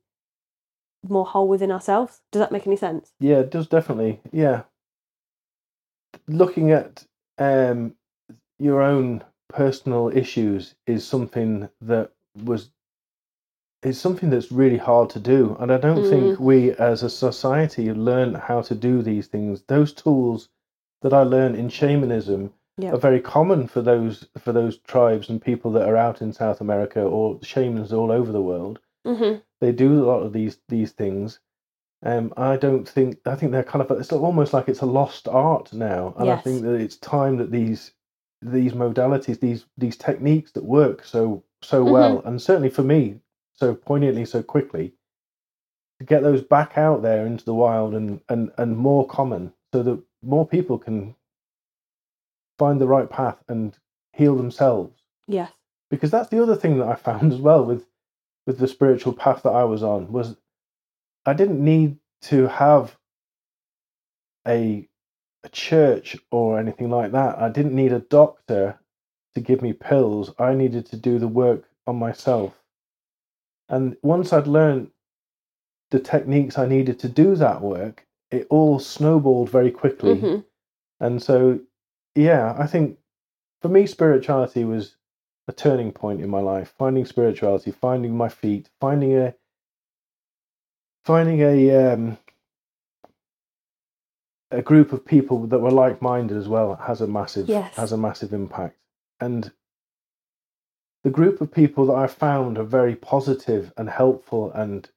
[SPEAKER 1] more whole within ourselves. Does that make any sense?
[SPEAKER 2] yeah it does definitely yeah looking at um your own personal issues is something that was is something that's really hard to do and i don't think we as a society learn how to do these things those tools that i learned in shamanism
[SPEAKER 1] Yeah.
[SPEAKER 2] are very common for those for those tribes and people that are out in south america or shamans all over the world
[SPEAKER 1] Mm-hmm.
[SPEAKER 2] they do a lot of these these things. Um, I don't think I think they're kind of it's almost like it's a lost art now, and I think that it's time that these these modalities, these these techniques that work so so well, and certainly for me, so poignantly, so quickly, to get those back out there into the wild and and and more common, so that more people can find the right path and heal themselves.
[SPEAKER 1] Yes.
[SPEAKER 2] because that's the other thing that I found as well with with the spiritual path that I was on was I didn't need to have a a church or anything like that. I didn't need a doctor to give me pills. I needed to do the work on myself. And once I'd learned the techniques I needed to do that work, it all snowballed very quickly.
[SPEAKER 1] hmm
[SPEAKER 2] And so, yeah, I think for me, spirituality was a turning point in my life. Finding spirituality, finding my feet, finding a finding a um, a group of people that were like minded as well has a massive
[SPEAKER 1] Yes.
[SPEAKER 2] has a massive impact. And the group of people that I found are very positive and helpful and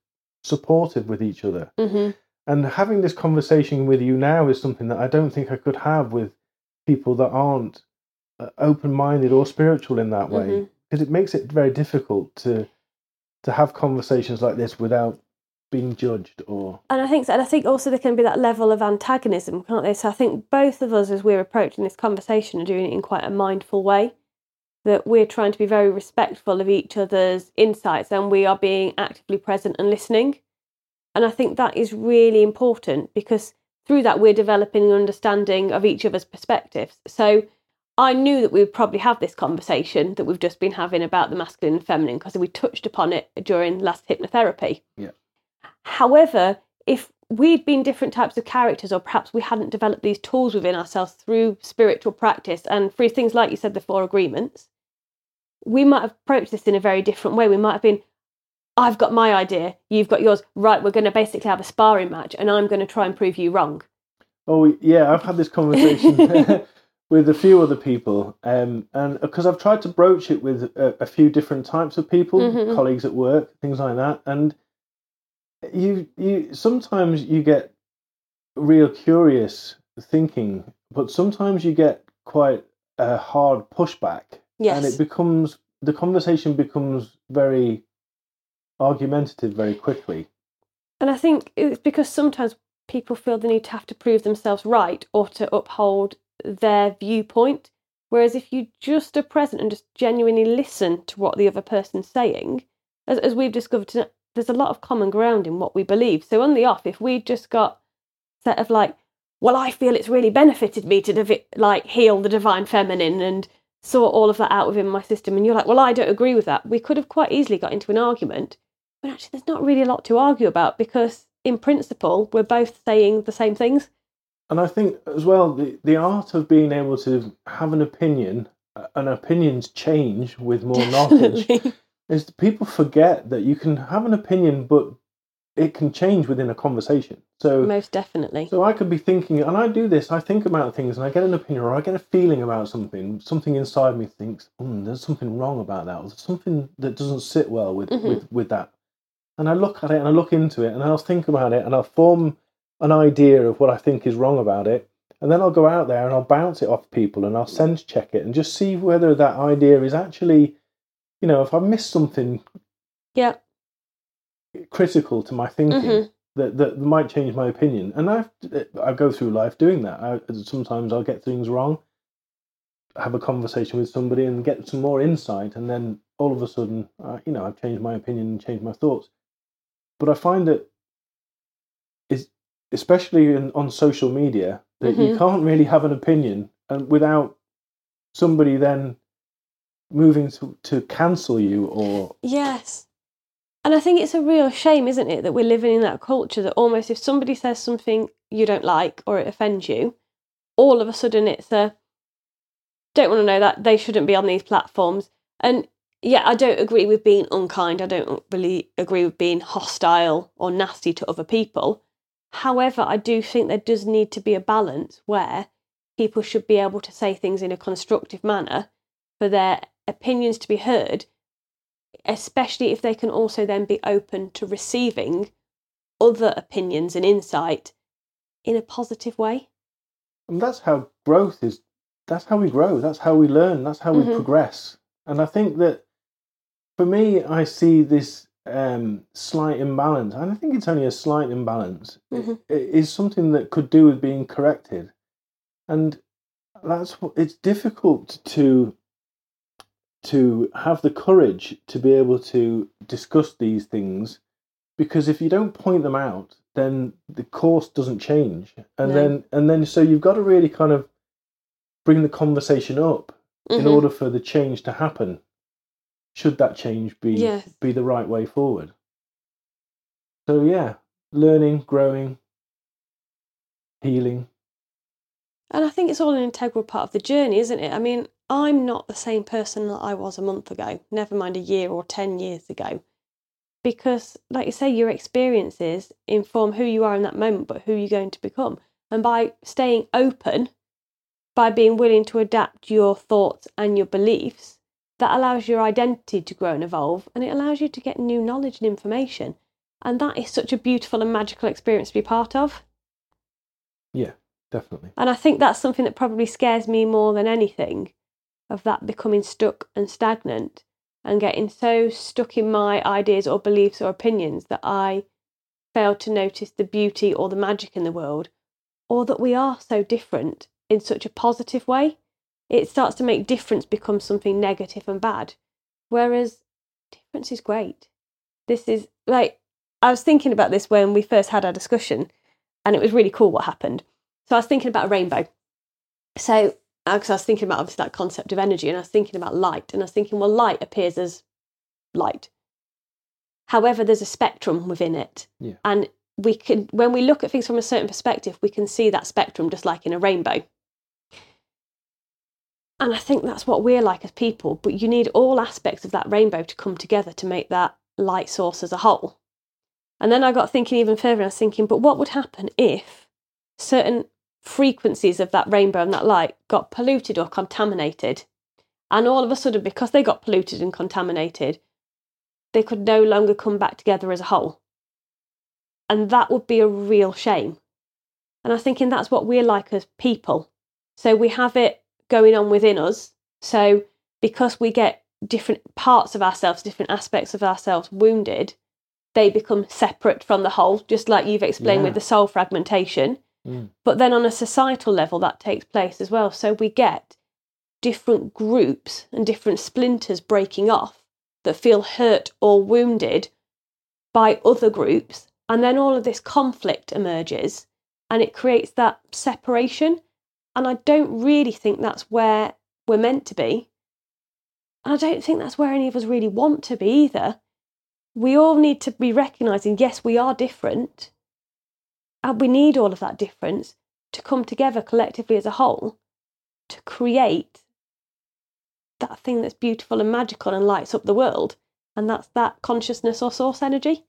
[SPEAKER 2] supportive with each other
[SPEAKER 1] hmm
[SPEAKER 2] and having this conversation with you now is something that I don't think I could have with people that aren't uh, open-minded or spiritual in that way because it makes it very difficult to to have conversations like this without being judged or
[SPEAKER 1] And I think so. And I think also there can be that level of antagonism, can't there? So I think both of us, as we're approaching this conversation, are doing it in quite a mindful way. That we're trying to be very respectful of each other's insights and we are being actively present and listening. And I think that is really important because through that we're developing an understanding of each other's perspectives. So I knew that we would probably have this conversation that we've just been having about the masculine and feminine because we touched upon it during last hypnotherapy.
[SPEAKER 2] Yeah.
[SPEAKER 1] However, if we'd been different types of characters, or perhaps we hadn't developed these tools within ourselves through spiritual practice and through things like you said, the four agreements, we might have approached this in a very different way. We might have been, I've got my idea, you've got yours. Right, we're going to basically have a sparring match, and I'm going to try and prove you wrong.
[SPEAKER 2] oh yeah i've had this conversation with a few other people um and because i've tried to broach it with a, a few different types of people
[SPEAKER 1] Mhm.
[SPEAKER 2] colleagues at work things like that and you you sometimes you get real curious thinking, but sometimes you get quite a hard pushback,
[SPEAKER 1] Yes.
[SPEAKER 2] and it becomes the conversation becomes very argumentative very quickly.
[SPEAKER 1] And I think it's because sometimes people feel the need to have to prove themselves right or to uphold their viewpoint. Whereas if you just are present and just genuinely listen to what the other person's saying, as, as we've discovered, tonight, there's a lot of common ground in what we believe. So on the off, if we just got set of like, well, I feel it's really benefited me to divi- like heal the divine feminine and sort all of that out within my system, and you're like, well, I don't agree with that. We could have quite easily got into an argument, but actually, there's not really a lot to argue about because, in principle, we're both saying the same things.
[SPEAKER 2] And I think as well the the art of being able to have an opinion, and opinions change with more knowledge. Is that people forget that you can have an opinion, but it can change within a conversation. So
[SPEAKER 1] Most definitely.
[SPEAKER 2] So I could be thinking, and I do this. I think about things, and I get an opinion, or I get a feeling about something. Something inside me thinks, mm, "There's something wrong about that," or "There's something that doesn't sit well with
[SPEAKER 1] Mhm.
[SPEAKER 2] with with that." And I look at it, and I look into it, and I'll think about it, and I'll form an idea of what I think is wrong about it, and then I'll go out there and I'll bounce it off people, and I'll sense check it, and just see whether that idea is actually, you know, if I miss something
[SPEAKER 1] Yeah.
[SPEAKER 2] critical to my thinking
[SPEAKER 1] Mhm.
[SPEAKER 2] that, that might change my opinion. And I I go through life doing that. I, sometimes I'll get things wrong, have a conversation with somebody, and get some more insight, and then all of a sudden, uh, you know, I've changed my opinion and changed my thoughts. But I find that is especially in, on social media that you
[SPEAKER 1] Mhm.
[SPEAKER 2] can't really have an opinion and without somebody then moving to, to cancel you or
[SPEAKER 1] Yes. And I think it's a real shame, isn't it, that we're living in that culture that almost if somebody says something you don't like or it offends you, all of a sudden it's a don't want to know that they shouldn't be on these platforms. And yeah, I don't agree with being unkind. I don't really agree with being hostile or nasty to other people. However, I do think there does need to be a balance where people should be able to say things in a constructive manner for their opinions to be heard, especially if they can also then be open to receiving other opinions and insight in a positive way.
[SPEAKER 2] And that's how growth is. That's how we grow. That's how we learn. That's how we
[SPEAKER 1] Mhm.
[SPEAKER 2] progress. And I think that for me, I see this um, slight imbalance, and I think it's only a slight imbalance, i-
[SPEAKER 1] Mhm.
[SPEAKER 2] i- is something that could do with being corrected. And that's what it's difficult to to have the courage to be able to discuss these things because if you don't point them out then the course doesn't change and
[SPEAKER 1] No.
[SPEAKER 2] then and then so you've got to really kind of bring the conversation up in
[SPEAKER 1] Mhm.
[SPEAKER 2] order for the change to happen should that change be
[SPEAKER 1] Yes.
[SPEAKER 2] be the right way forward so yeah learning growing healing
[SPEAKER 1] And I think it's all an integral part of the journey, isn't it? I mean, I'm not the same person that I was a month ago, never mind a year or 10 years ago. Because, like you say, your experiences inform who you are in that moment, but who you're going to become. And by staying open, by being willing to adapt your thoughts and your beliefs, that allows your identity to grow and evolve, and it allows you to get new knowledge and information. And that is such a beautiful and magical experience to be part of.
[SPEAKER 2] yeah definitely
[SPEAKER 1] And I think that's something that probably scares me more than anything of that becoming stuck and stagnant and getting so stuck in my ideas or beliefs or opinions that I fail to notice the beauty or the magic in the world or that we are so different in such a positive way. It starts to make difference become something negative and bad. Whereas difference is great. This is like, I was thinking about this when we first had our discussion and it was really cool what happened. So I was thinking about a rainbow. So, Uh, because I was thinking about obviously that concept of energy, and I was thinking about light, and I was thinking, well, light appears as light. However, there's a spectrum within it,
[SPEAKER 2] Yeah.
[SPEAKER 1] and we can, when we look at things from a certain perspective, we can see that spectrum just like in a rainbow. And I think that's what we're like as people, but you need all aspects of that rainbow to come together to make that light source as a whole. And then I got thinking even further, and I was thinking, but what would happen if certain frequencies of that rainbow and that light got polluted or contaminated? And all of a sudden, because they got polluted and contaminated, they could no longer come back together as a whole. And that would be a real shame. And I was thinking that's what we're like as people. So we have it going on within us. So because we get different parts of ourselves, different aspects of ourselves wounded, they become separate from the whole, just like you've explained
[SPEAKER 2] Yeah.
[SPEAKER 1] with the soul fragmentation.
[SPEAKER 2] Mm.
[SPEAKER 1] But then on a societal level, that takes place as well. So we get different groups and different splinters breaking off that feel hurt or wounded by other groups. And then all of this conflict emerges and it creates that separation. And I don't really think that's where we're meant to be. And I don't think that's where any of us really want to be either. We all need to be recognizing yes, we are different. And we need all of that difference to come together collectively as a whole to create that thing that's beautiful and magical and lights up the world. And that's that consciousness or source energy.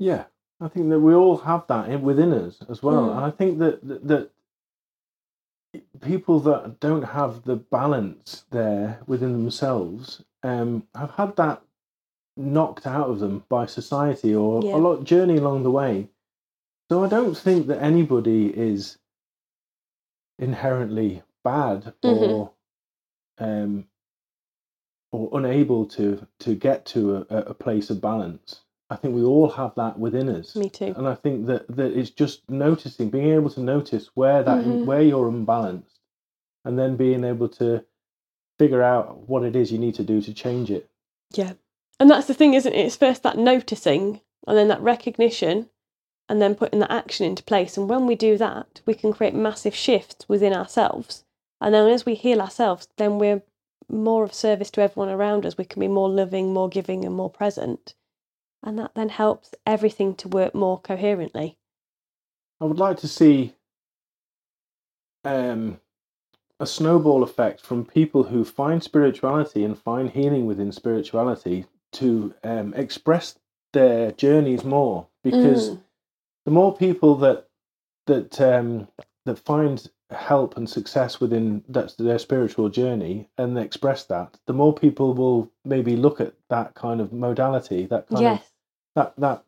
[SPEAKER 2] Yeah, I think that we all have that within us as well,
[SPEAKER 1] Mm.
[SPEAKER 2] and I think that, that that people that don't have the balance there within themselves um, have had that knocked out of them by society or
[SPEAKER 1] Yeah.
[SPEAKER 2] a lot journey along the way. So I don't think that anybody is inherently bad
[SPEAKER 1] Mhm.
[SPEAKER 2] or um, or unable to to get to a, a place of balance. I think we all have that within us,
[SPEAKER 1] Me too.
[SPEAKER 2] and I think that that it's just noticing, being able to notice where that
[SPEAKER 1] Mhm.
[SPEAKER 2] where you're unbalanced, and then being able to figure out what it is you need to do to change it.
[SPEAKER 1] Yeah. And that's the thing, isn't it? It's first that noticing and then that recognition and then putting that action into place. And when we do that, we can create massive shifts within ourselves. And then as we heal ourselves, then we're more of service to everyone around us. We can be more loving, more giving, and more present. And that then helps everything to work more coherently.
[SPEAKER 2] I would like to see um, a snowball effect from people who find spirituality and find healing within spirituality to um, express their journeys more. Because
[SPEAKER 1] Mm.
[SPEAKER 2] The more people that that um, that find help and success within that's their spiritual journey and they express that, the more people will maybe look at that kind of modality, that kind of that that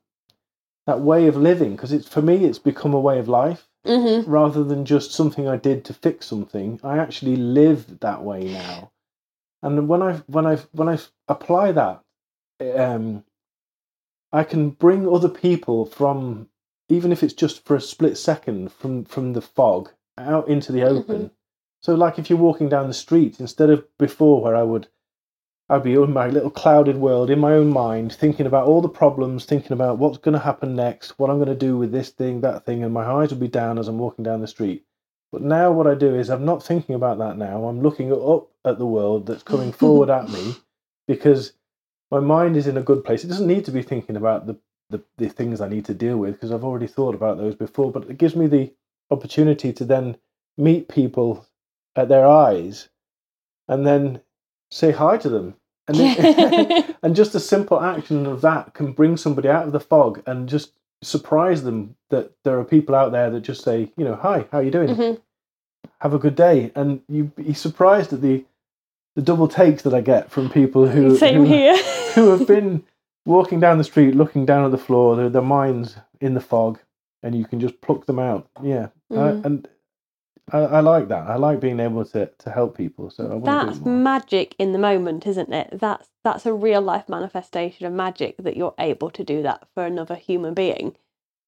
[SPEAKER 2] that way of living because it's for me it's become a way of life
[SPEAKER 1] Mm-hmm.
[SPEAKER 2] rather than just something I did to fix something. I actually live that way now, and when I when I when I apply that, um, I can bring other people from even if it's just for a split second from from the fog out into the mm-hmm. open. So, like if you're walking down the street, instead of before where I would I'd be in my little clouded world in my own mind, thinking about all the problems, thinking about what's going to happen next, what I'm going to do with this thing, that thing, and my eyes would be down as I'm walking down the street. But now, what I do is I'm not thinking about that now. I'm looking up at the world that's coming forward at me because my mind is in a good place. It doesn't need to be thinking about the, the, the things I need to deal with because I've already thought about those before, but it gives me the opportunity to then meet people at their eyes and then say hi to them. And, then, and just a simple action of that can bring somebody out of the fog and just surprise them that there are people out there that just say, you know, hi, how are you doing?
[SPEAKER 1] Mhm.
[SPEAKER 2] Have a good day. And you'd be surprised at the the double takes that I get from people who
[SPEAKER 1] Same
[SPEAKER 2] who,
[SPEAKER 1] here.
[SPEAKER 2] who have been walking down the street, looking down at the floor, their, their minds in the fog, and you can just pluck them out. Yeah, I,
[SPEAKER 1] Mhm.
[SPEAKER 2] and I, I like that. I like being able to, to help people. So I
[SPEAKER 1] That's magic in the moment, isn't it? That's that's a real life manifestation of magic that you're able to do that for another human being.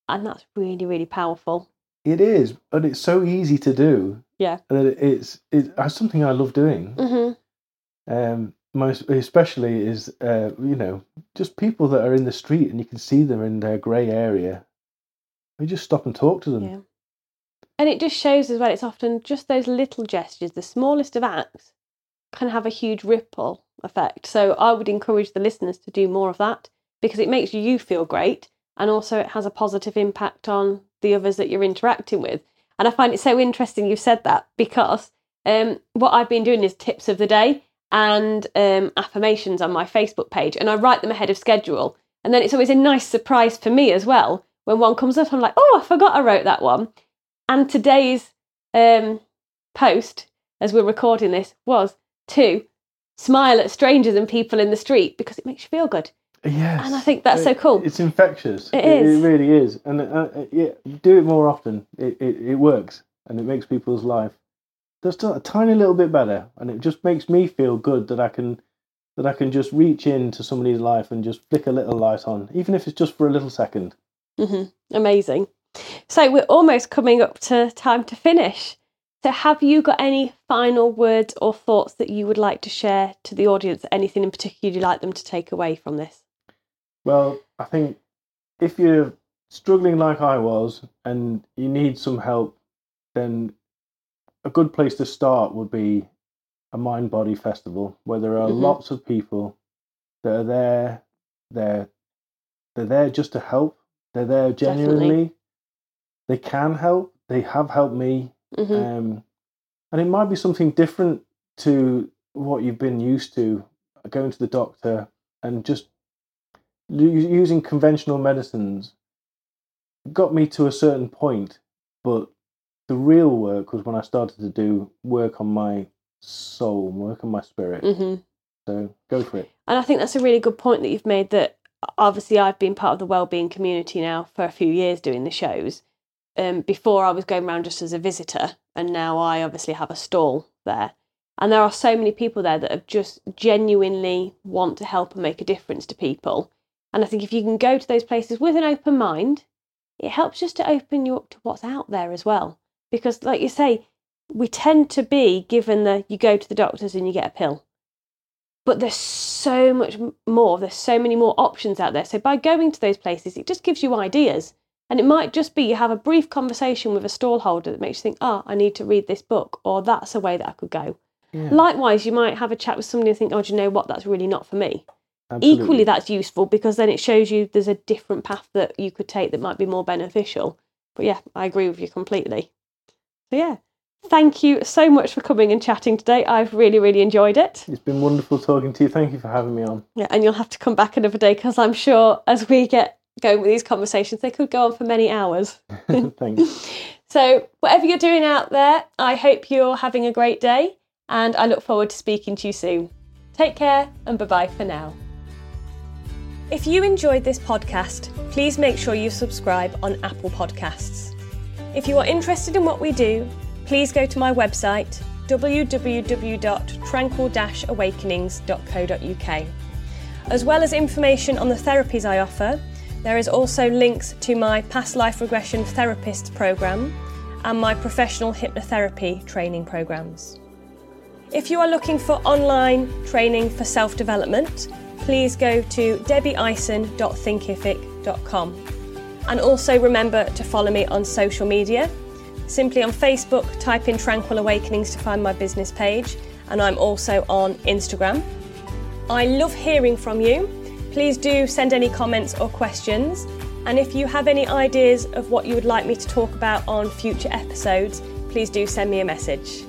[SPEAKER 1] And that's really, really powerful.
[SPEAKER 2] It is, and it's so easy to do.
[SPEAKER 1] Yeah.
[SPEAKER 2] that it- it's it's something I love doing.
[SPEAKER 1] hmm
[SPEAKER 2] Um, most especially is uh, you know just people that are in the street and you can see them in their grey area. You just stop and talk to them.
[SPEAKER 1] Yeah. And it just shows as well, it's often just those little gestures, the smallest of acts, can have a huge ripple effect. So I would encourage the listeners to do more of that because it makes you feel great and also it has a positive impact on the others that you're interacting with. And I find it so interesting you've said that because um, what I've been doing is tips of the day and um, affirmations on my Facebook page, and I write them ahead of schedule. And then it's always a nice surprise for me as well when one comes up. I'm like, oh, I forgot I wrote that one. And today's um, post, as we're recording this, was to smile at strangers and people in the street because it makes you feel good.
[SPEAKER 2] Yes.
[SPEAKER 1] And I think that's so cool.
[SPEAKER 2] It's infectious.
[SPEAKER 1] It
[SPEAKER 2] It,
[SPEAKER 1] is.
[SPEAKER 2] really is. And uh, uh, yeah, do it more often. It, it, it works and it makes people's life just a tiny little bit better. And it just makes me feel good that I can that I can just reach into somebody's life and just flick a little light on, even if it's just for a little second.
[SPEAKER 1] hmm Amazing. So we're almost coming up to time to finish. So have you got any final words or thoughts that you would like to share to the audience? Anything in particular you'd like them to take away from this?
[SPEAKER 2] Well, I think if you're struggling like I was and you need some help, then a good place to start would be a mind body festival where there are
[SPEAKER 1] Mhm.
[SPEAKER 2] lots of people that are there. They're they're there just to help. They're there genuinely.
[SPEAKER 1] Definitely.
[SPEAKER 2] They can help. They have helped me.
[SPEAKER 1] hmm
[SPEAKER 2] Um, and it might be something different to what you've been used to going to the doctor and just using conventional medicines got me to a certain point but the real work was when i started to do work on my soul work on my spirit
[SPEAKER 1] hmm
[SPEAKER 2] so go for it
[SPEAKER 1] And I think that's a really good point that you've made that obviously I've been part of the wellbeing community now for a few years doing the shows. Um, before I was going around just as a visitor, and now I obviously have a stall there. And there are so many people there that have just genuinely want to help and make a difference to people. And I think if you can go to those places with an open mind, it helps just to open you up to what's out there as well. Because, like you say, we tend to be given the you go to the doctors and you get a pill. But there's so much more there's so many more options out there. So by going to those places it just gives you ideas. And it might just be you have a brief conversation with a stallholder that makes you think oh i need to read this book or that's a way that i could go.
[SPEAKER 2] Yeah,
[SPEAKER 1] likewise you might have a chat with somebody and think oh do you know what? That's really not for me.
[SPEAKER 2] Absolutely.
[SPEAKER 1] equally that's useful because then it shows you there's a different path that you could take that might be more beneficial. But yeah i agree with you completely yeah thank you so much for coming and chatting today i've really really enjoyed it
[SPEAKER 2] it's been wonderful talking to you thank you for having me on
[SPEAKER 1] Yeah, and you'll have to come back another day because I'm sure as we get going with these conversations, they could go on for many hours.
[SPEAKER 2] thanks
[SPEAKER 1] So, whatever you're doing out there, I hope you're having a great day and I look forward to speaking to you soon. Take care and bye bye for now. If you enjoyed this podcast, please make sure you subscribe on Apple Podcasts. If you are interested in what we do, please go to my website www.tranquil-awakenings.co.uk. As well as information on the therapies I offer, there is also links to my past life regression therapist program and my professional hypnotherapy training programs. If you are looking for online training for self development, please go to debbieison.thinkific.com. And also remember to follow me on social media. Simply on Facebook, type in Tranquil Awakenings to find my business page, and I'm also on Instagram. I love hearing from you. Please do send any comments or questions. And if you have any ideas of what you would like me to talk about on future episodes, please do send me a message.